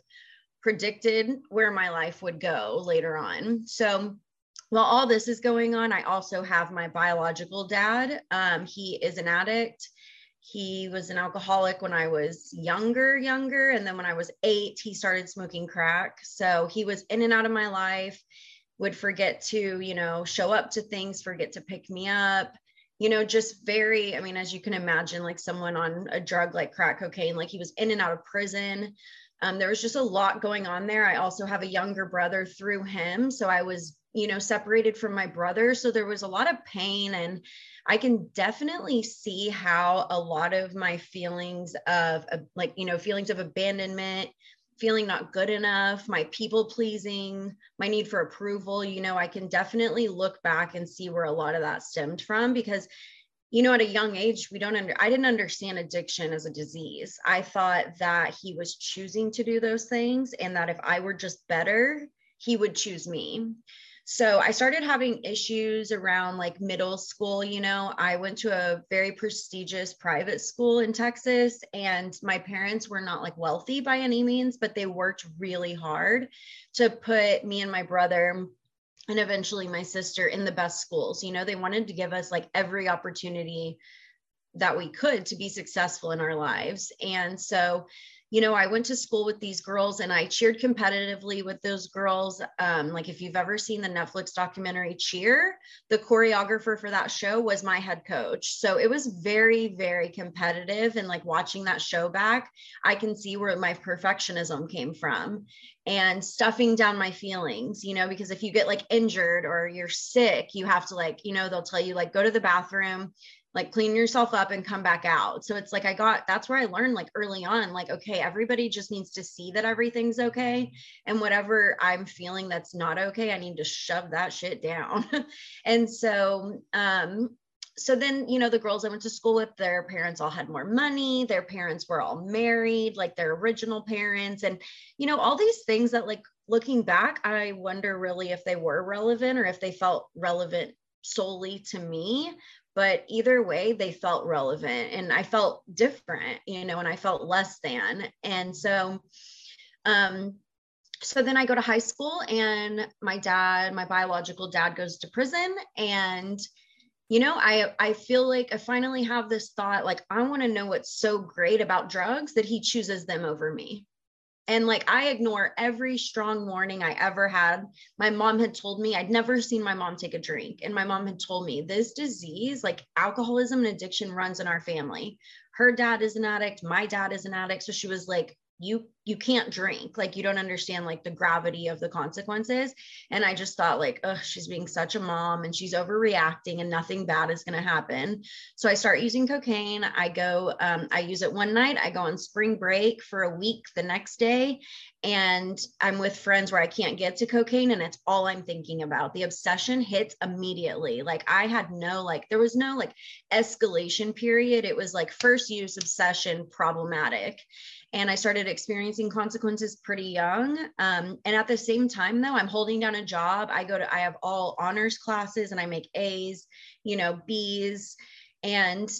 predicted where my life would go later on. So, while all this is going on, I also have my biological dad. Um, he is an addict. He was an alcoholic when I was younger, younger. And then when I was eight, he started smoking crack. So he was in and out of my life, would forget to, you know, show up to things, forget to pick me up, you know, just very, I mean, as you can imagine, like someone on a drug like crack cocaine, like he was in and out of prison. Um, there was just a lot going on there. I also have a younger brother through him. So I was you know, separated from my brother. So there was a lot of pain. And I can definitely see how a lot of my feelings of, of like, you know, feelings of abandonment, feeling not good enough, my people pleasing, my need for approval, you know, I can definitely look back and see where a lot of that stemmed from because you know at a young age we don't under i didn't understand addiction as a disease i thought that he was choosing to do those things and that if i were just better he would choose me So I started having issues around like middle school. You know, I went to a very prestigious private school in Texas, and my parents were not like wealthy by any means, but they worked really hard to put me and my brother and eventually my sister in the best schools. You know, they wanted to give us like every opportunity that we could to be successful in our lives. And so you know, I went to school with these girls and I cheered competitively with those girls. Um, like if you've ever seen the Netflix documentary Cheer, the choreographer for that show was my head coach. So it was very, very competitive. And like watching that show back, I can see where my perfectionism came from and stuffing down my feelings, you know, because if you get like injured or you're sick, you have to like, you know, they'll tell you like go to the bathroom like clean yourself up and come back out. So it's like I got that's where I learned like early on like okay, everybody just needs to see that everything's okay and whatever I'm feeling that's not okay, I need to shove that shit down. and so um so then you know the girls i went to school with their parents all had more money their parents were all married like their original parents and you know all these things that like looking back i wonder really if they were relevant or if they felt relevant solely to me but either way they felt relevant and i felt different you know and i felt less than. And so um so then i go to high school and my dad my biological dad goes to prison. And you know i i feel like i finally have this thought like i want to know what's so great about drugs that he chooses them over me and like I ignore every strong warning I ever had. My mom had told me I'd never seen my mom take a drink. And my mom had told me this disease, like alcoholism and addiction, runs in our family. Her dad is an addict. My dad is an addict. So she was like, you you can't drink. Like you don't understand like the gravity of the consequences. And i just thought like oh she's being such a mom and she's overreacting and nothing bad is going to happen. So i start using cocaine. I go um, i use it one night. I go on spring break for a week the next day. And i'm with friends where i can't get to cocaine and it's all i'm thinking about. The obsession hits immediately. Like i had no like there was no like escalation period. It was like first use obsession problematic and I started experiencing consequences pretty young. Um, and at the same time, though, I'm holding down a job. I go to, I have all honors classes and I make A's, you know, B's. And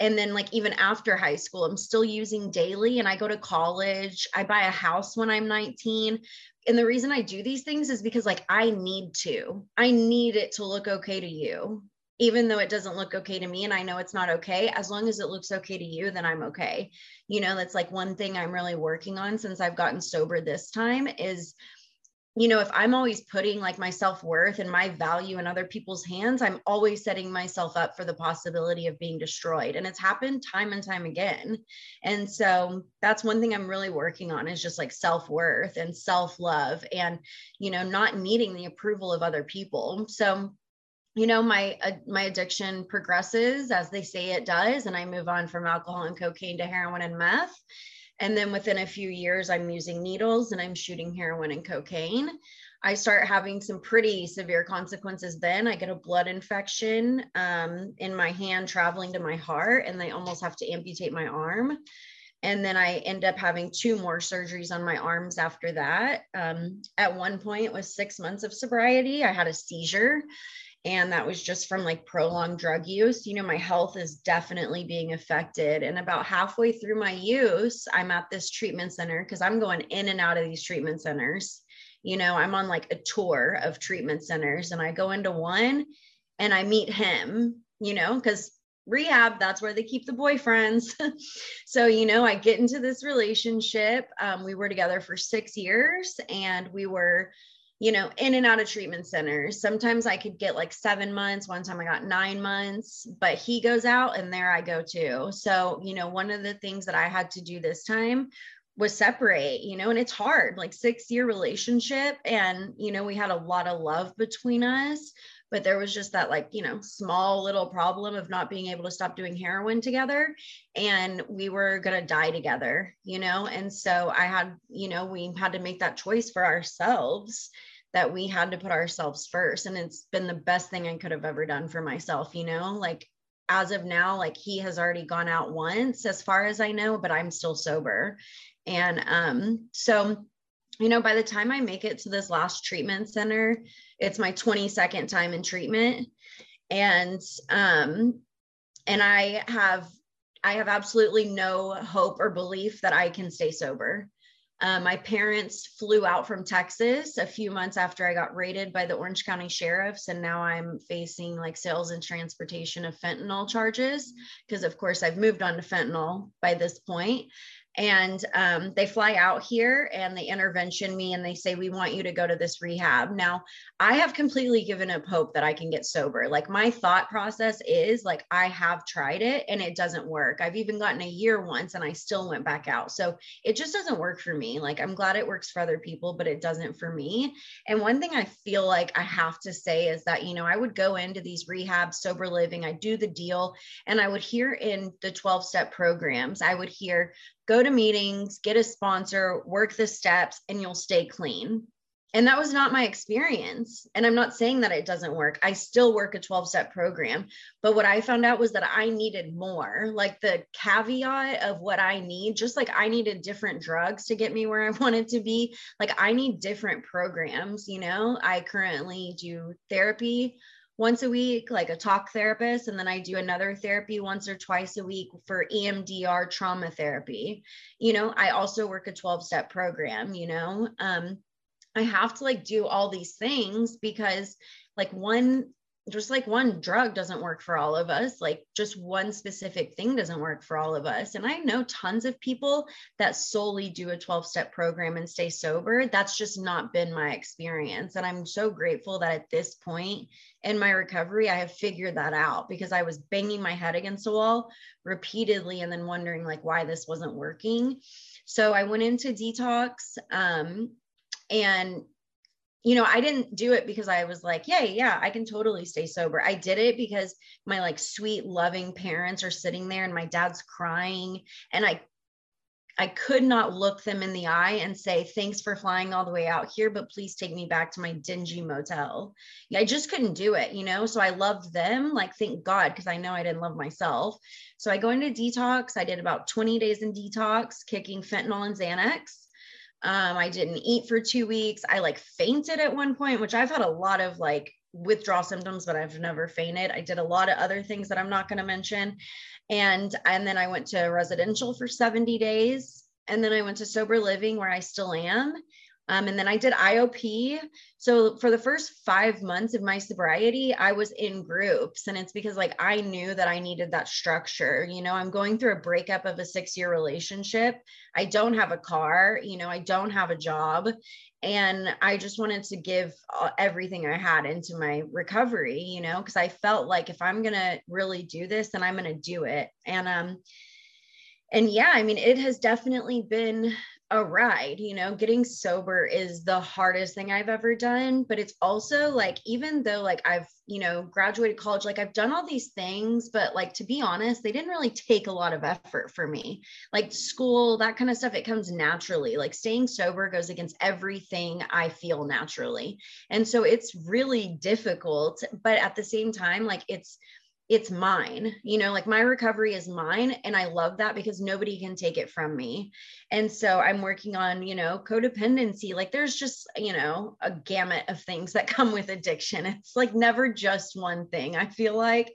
and then like even after high school i'm still using daily and i go to college i buy a house when i'm 19 and the reason i do these things is because like i need to i need it to look okay to you even though it doesn't look okay to me and I know it's not okay, as long as it looks okay to you, then I'm okay. You know, that's like one thing I'm really working on since I've gotten sober this time is you know, if I'm always putting like my self worth and my value in other people's hands, I'm always setting myself up for the possibility of being destroyed. And it's happened time and time again. And so that's one thing I'm really working on is just like self worth and self love and, you know, not needing the approval of other people. So you know my uh, my addiction progresses as they say it does and i move on from alcohol and cocaine to heroin and meth. And then within a few years i'm using needles and i'm shooting heroin and cocaine. I start having some pretty severe consequences then. I get a blood infection um, in my hand traveling to my heart and they almost have to amputate my arm. And then i end up having two more surgeries on my arms after that. Um, at one point with six months of sobriety i had a seizure and that was just from like prolonged drug use. You know my health is definitely being affected. And about halfway through my use i'm at this treatment center because i'm going in and out of these treatment centers. You know i'm on like a tour of treatment centers and i go into one and i meet him you know because rehab that's where they keep the boyfriends. So you know i get into this relationship. Um, we were together for six years and we were you know, in and out of treatment centers. Sometimes I could get like seven months. One time I got nine months, but he goes out and there I go too. So, you know, one of the things that I had to do this time was separate, you know, and it's hard, like six year relationship. And, you know, we had a lot of love between us, but there was just that like you know small little problem of not being able to stop doing heroin together and we were going to die together you know and so i had you know we had to make that choice for ourselves that we had to put ourselves first and it's been the best thing i could have ever done for myself you know like as of now like he has already gone out once as far as i know but i'm still sober and um so you know, by the time I make it to this last treatment center, it's my 22nd time in treatment. And um and I have I have absolutely no hope or belief that I can stay sober. Uh, my parents flew out from Texas a few months after I got raided by the Orange County sheriffs, and now I'm facing like sales and transportation of fentanyl charges because, of course, I've moved on to fentanyl by this point and um, they fly out here and they intervention me and they say we want you to go to this rehab. Now i have completely given up hope that i can get sober. Like my thought process is like i have tried it and it doesn't work. I've even gotten a year once and i still went back out. So it just doesn't work for me. Like i'm glad it works for other people but it doesn't for me. And one thing i feel like i have to say is that you know i would go into these rehab sober living i do the deal and i would hear in the 12 step programs i would hear go to meetings, get a sponsor, work the steps, and you'll stay clean. And that was not my experience. And I'm not saying that it doesn't work. I still work a 12 step program. But what I found out was that I needed more like the caveat of what I need, just like I needed different drugs to get me where I wanted to be. Like I need different programs. You know, I currently do therapy once a week, like a talk therapist, and then I do another therapy once or twice a week for EMDR trauma therapy. You know, I also work a 12 step program, you know. Um, I have to like do all these things because like one just like one drug doesn't work for all of us like just one specific thing doesn't work for all of us. And i know tons of people that solely do a 12 step program and stay sober. That's just not been my experience. And i'm so grateful that at this point in my recovery i have figured that out because i was banging my head against the wall repeatedly and then wondering like why this wasn't working. So i went into detox um, and you know, I didn't do it because I was like, yeah, yeah, I can totally stay sober. I did it because my like sweet, loving parents are sitting there and my dad's crying. And I I could not look them in the eye and say, thanks for flying all the way out here, but please take me back to my dingy motel. I just couldn't do it, you know? So I loved them, like, thank God, because I know I didn't love myself. So I go into detox. I did about 20 days in detox, kicking fentanyl and Xanax. Um, I didn't eat for two weeks. I like fainted at one point, which I've had a lot of like withdrawal symptoms, but I've never fainted. I did a lot of other things that I'm not going to mention. And and then I went to residential for 70 days. And then I went to sober living where I still am. Um, and then I did IOP. So for the first five months of my sobriety, I was in groups. And it's because like I knew that I needed that structure. You know, I'm going through a breakup of a six year relationship. I don't have a car, you know, I don't have a job. And I just wanted to give uh, everything I had into my recovery, you know, because I felt like if I'm going to really do this, then I'm going to do it. And, um, and yeah, I mean, it has definitely been a ride you know getting sober is the hardest thing i've ever done but it's also like even though like i've you know graduated college like i've done all these things but like to be honest they didn't really take a lot of effort for me. Like school that kind of stuff it comes naturally. Like staying sober goes against everything i feel naturally. And so it's really difficult but at the same time like it's it's mine you know like my recovery is mine and i love that because nobody can take it from me. And so i'm working on you know codependency. Like there's just you know a gamut of things that come with addiction. It's like never just one thing i feel like.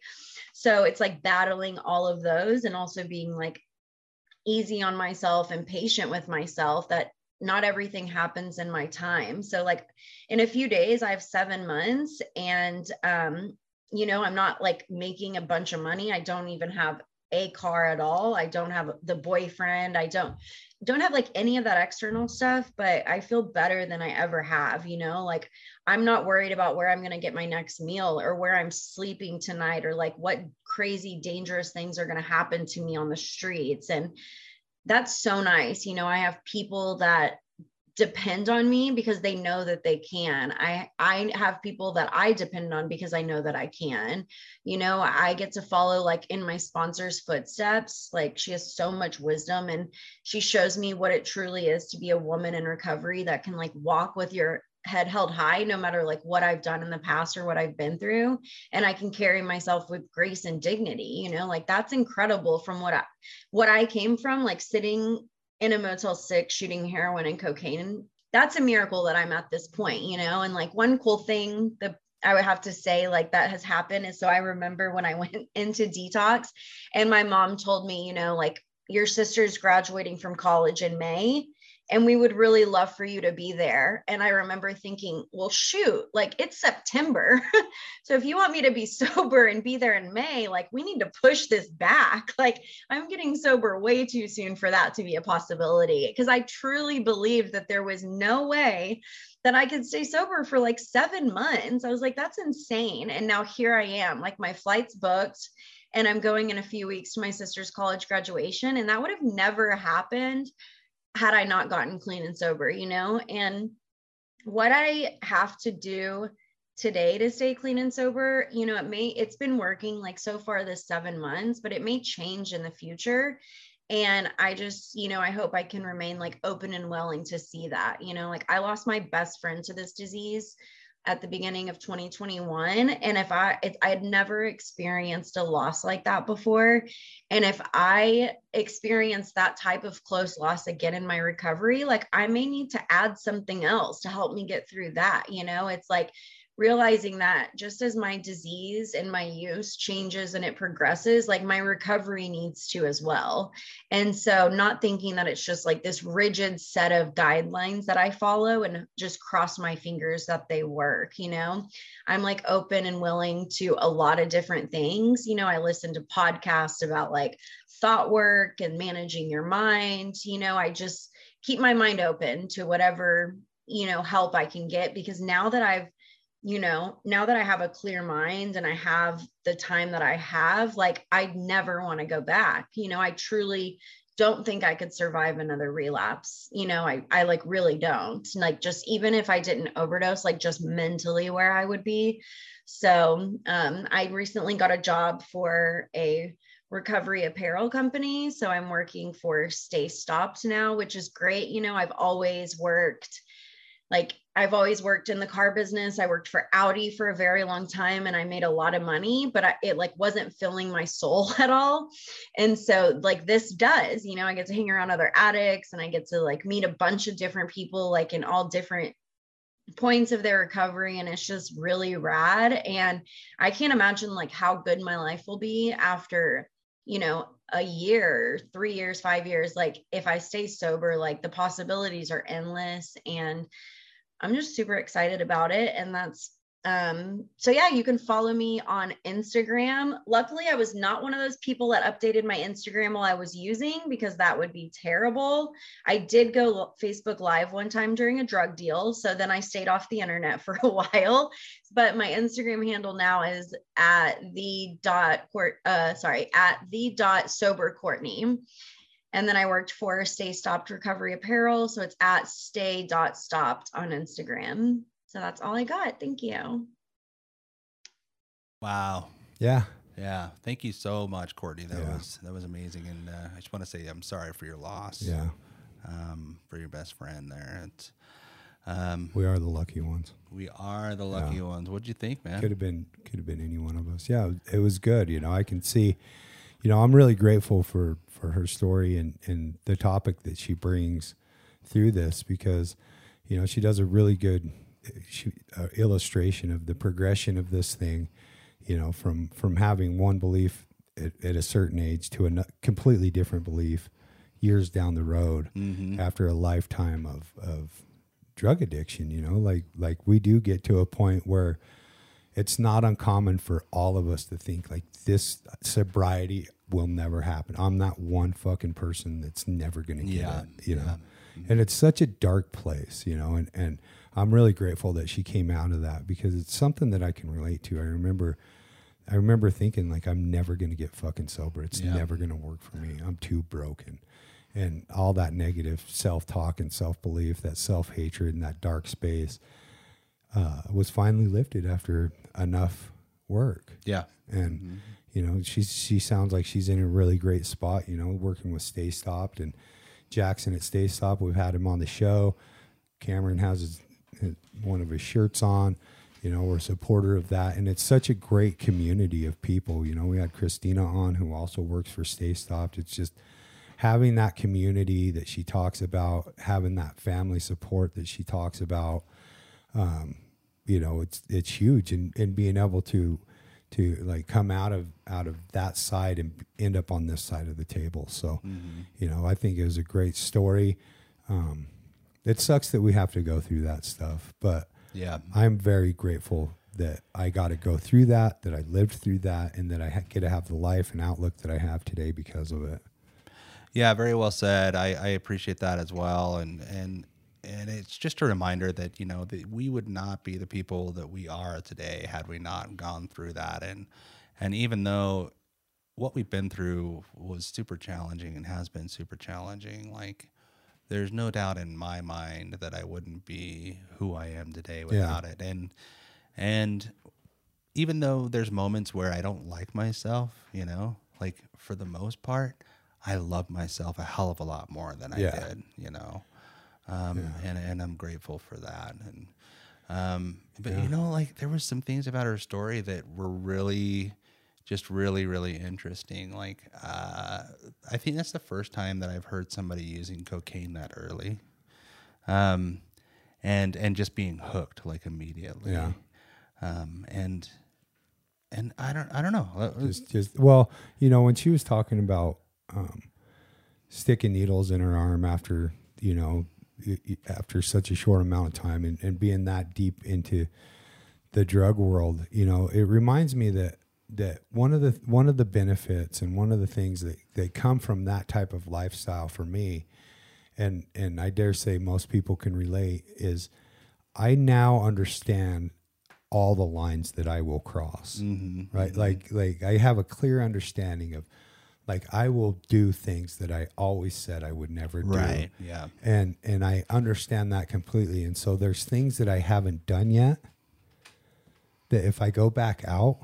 So it's like battling all of those and also being like easy on myself and patient with myself that not everything happens in my time. So like in a few days i have 7 months and um you know i'm not like making a bunch of money. I don't even have a car at all. I don't have the boyfriend. I don't don't have like any of that external stuff but i feel better than i ever have you know? Like i'm not worried about where i'm going to get my next meal or where i'm sleeping tonight or like what crazy dangerous things are going to happen to me on the streets. And that's so nice you know? I have people that depend on me because they know that they can. I I have people that I depend on because I know that I can. You know, I get to follow like in my sponsor's footsteps. Like she has so much wisdom and she shows me what it truly is to be a woman in recovery that can like walk with your head held high no matter like what I've done in the past or what I've been through and I can carry myself with grace and dignity you know like that's incredible from what I what I came from like sitting in a Motel 6 shooting heroin and cocaine And that's a miracle that I'm at this point, you know? And like one cool thing that I would have to say like that has happened is so I remember when I went into detox and my mom told me, you know, like your sister's graduating from college in May and we would really love for you to be there. And I remember thinking, well, shoot, like it's September. so if you want me to be sober and be there in May, like we need to push this back. Like I'm getting sober way too soon for that to be a possibility because I truly believed that there was no way that I could stay sober for like seven months. I was like, that's insane. And now here I am, like my flight's booked and I'm going in a few weeks to my sister's college graduation. And that would have never happened had I not gotten clean and sober, you know? And what I have to do today to stay clean and sober, you know, it may, it's been working like so far this seven months, but it may change in the future. And I just, you know, I hope I can remain like open and willing to see that, you know, like I lost my best friend to this disease at the beginning of 2021 and if i if i had never experienced a loss like that before and if i experience that type of close loss again in my recovery like i may need to add something else to help me get through that you know? It's like realizing that just as my disease and my use changes and it progresses, like my recovery needs to as well. And so, not thinking that it's just like this rigid set of guidelines that I follow and just cross my fingers that they work, you know, I'm like open and willing to a lot of different things. You know, I listen to podcasts about like thought work and managing your mind. You know, I just keep my mind open to whatever you know help i can get because now that i've you know, now that I have a clear mind and I have the time that I have, like I'd never want to go back. You know, I truly don't think I could survive another relapse. You know, I I like really don't. Like just even if I didn't overdose, like just mentally where I would be. So, um I recently got a job for a recovery apparel company. So I'm working for Stay Stopped now, which is great. You know, I've always worked like I've always worked in the car business. I worked for Audi for a very long time and I made a lot of money, but I, it like wasn't filling my soul at all. And so like this does, you know, I get to hang around other addicts and I get to like meet a bunch of different people like in all different points of their recovery and it's just really rad and I can't imagine like how good my life will be after, you know, a year, 3 years, 5 years like if I stay sober like the possibilities are endless and I'm just super excited about it. And that's um so yeah you can follow me on instagram. Luckily i was not one of those people that updated my instagram while i was using because that would be terrible. I did go facebook live one time during a drug deal so then i stayed off the internet for a while. But my instagram handle now is at the dot court uh sorry at the dot sober courtney and then I worked for Stay Stopped Recovery Apparel. So it's at stay.stopped on Instagram. So that's all I got. Thank you. Wow. Yeah. Yeah. Thank you so much, Courtney. That Yeah. was that was amazing. And uh, I just want to say I'm sorry for your loss. Yeah. Um, for your best friend there. It's, um, We are the lucky ones. we are the lucky Yeah. ones. What'd you think, man? Could have been could have been any one of us. Yeah, it was good. You know, I can see. You know, I'm really grateful for for her story and and the topic that she brings through this because, you know, she does a really good she, uh, illustration of the progression of this thing. You know, from from having one belief at, at a certain age to a completely different belief years down the road Mm-hmm. after a lifetime of of drug addiction you know like like we do get to a point where it's not uncommon for all of us to think like this sobriety will never happen. I'm not one fucking person that's never going to get Yeah, it you know? yeah. and it's such a dark place you know? And and i'm really grateful that she came out of that because it's something that i can relate to. I remember i remember thinking like i'm never going to get fucking sober. It's Yeah. never going to work for me. I'm too broken. And all that negative self-talk and self-belief that self-hatred and that dark space uh, was finally lifted after enough work. Yeah. and you know she's she sounds like she's in a really great spot you know working with stay stopped and jackson at stay stopped. We've had him on the show. Cameron has his, his- one of his shirts on. You know we're a supporter of that. And it's such a great community of people. You know we had christina on who also works for stay stopped. It's just having that community that she talks about, having that family support that she talks about, um, you know, it's it's huge, and and being able to to like come out of out of that side and end up on this side of the table. So, you know, I think it was a great story. Um, it sucks that we have to go through that stuff, but Yeah. I'm very grateful that I got to go through that, that I lived through that, and that I ha- get to have the life and outlook that I have today because of it. Yeah, very well said. I, I appreciate that as well, and and and it's just a reminder that you know that we would not be the people that we are today had we not gone through that, and and even though what we've been through was super challenging and has been super challenging, like there's no doubt in my mind that I wouldn't be who I am today without it, and and even though there's moments where I don't like myself, you know, like for the most part, I love myself a hell of a lot more than I Yeah. did, you know. Um, and, and I'm grateful for that. And, um, but you know, like there was some things about her story that were really, just really, really interesting. Like, uh, I think that's the first time that I've heard somebody using cocaine that early. Um, and, and just being hooked like immediately. Yeah. Um, and, and I don't, I don't know. Just, just well, you know, when she was talking about um, sticking needles in her arm after, you know, after such a short amount of time and, and being that deep into the drug world, you know, it reminds me that that one of the one of the benefits and one of the things that, that come from that type of lifestyle for me, and and I dare say most people can relate, is I now understand all the lines that I will cross. Mm-hmm. Right? Mm-hmm. Like like I have a clear understanding of like I will do things that I always said I would never do right. Yeah. and and I understand that completely. And so there's things that I haven't done yet that if I go back out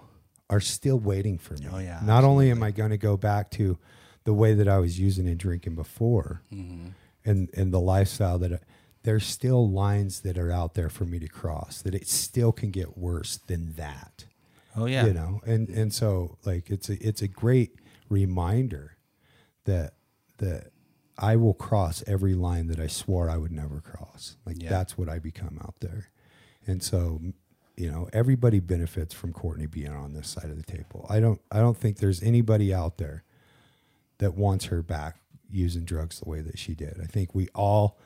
are still waiting for me. Oh, yeah, Not only am I going to go back to the way that I was using and drinking before, Mm-hmm. and and the lifestyle that I, there's still lines that are out there for me to cross. That it still can get worse than that Oh yeah. you know and and so like it's a it's a great reminder that that I will cross every line that I swore I would never cross. Like Yeah. that's what I become out there. And so you know everybody benefits from Courtney being on this side of the table. I don't I don't think there's anybody out there that wants her back using drugs the way that she did. I think we all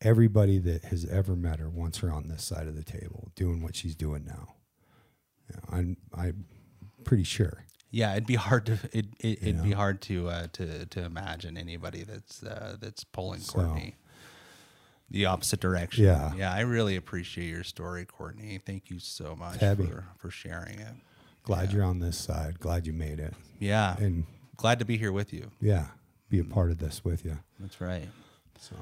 everybody that has ever met her wants her on this side of the table doing what she's doing now. Yeah, I'm I'm pretty sure. Yeah, it'd be hard to it, it it'd be hard to uh, to to imagine anybody that's uh, that's pulling So- Courtney the opposite direction. Yeah. yeah. I really appreciate your story, Courtney. Thank you so much for for sharing it. Glad you're on this side. Glad you made it. Yeah, And glad to be here with you. yeah, be a part of this with you. That's right. So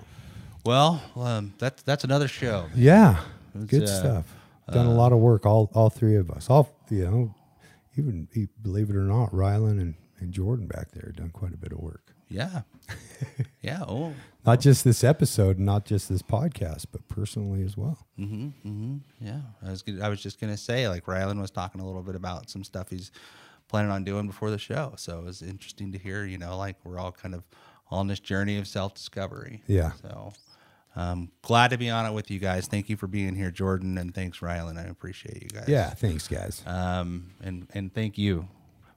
Well, um, that's that's another show. yeah, It's, good uh, stuff. Done a lot of work. All all three of us. All you know, even believe it or not, Rylan and, and Jordan back there done quite a bit of work. Yeah, yeah. Oh, Not just this episode, not just this podcast, but personally as well. Mm-hmm, mm-hmm. Yeah, I was I was just gonna say like Rylan was talking a little bit about some stuff he's planning on doing before the show. So it was interesting to hear. You know, like we're all kind of on this journey of self discovery. Yeah. So um, glad to be on it with you guys. Thank you for being here, Jordan, and thanks Rylan. I appreciate you guys. Yeah, thanks, guys. Um, and and thank you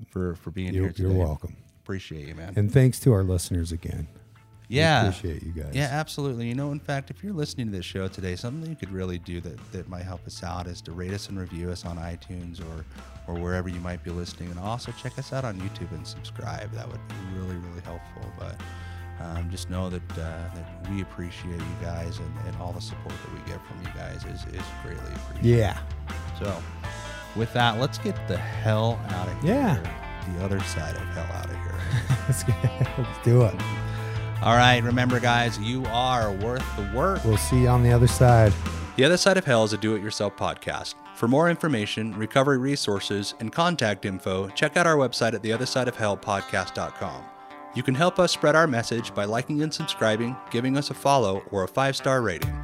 for for being You're, here today. you're welcome. Appreciate you, man. And thanks to our listeners again. We yeah appreciate you guys. yeah absolutely you know in fact if you're listening to this show today something you could really do that that might help us out is to rate us and review us on itunes or or wherever you might be listening and also check us out on youtube and subscribe that would be really really helpful but um, just know that uh, that we appreciate you guys and, and all the support that we get from you guys is, is greatly appreciated Yeah. so with that let's get the hell out of here Yeah. the other side of hell out of here Let's, let's do it. all right remember guys you are worth the work We'll see you on the other side. The Other Side of Hell is a do it yourself podcast. For more information, recovery resources, and contact info, check out our website at theothersideofhellpodcast.com. You can help us spread our message by liking and subscribing, giving us a follow, or a five star rating.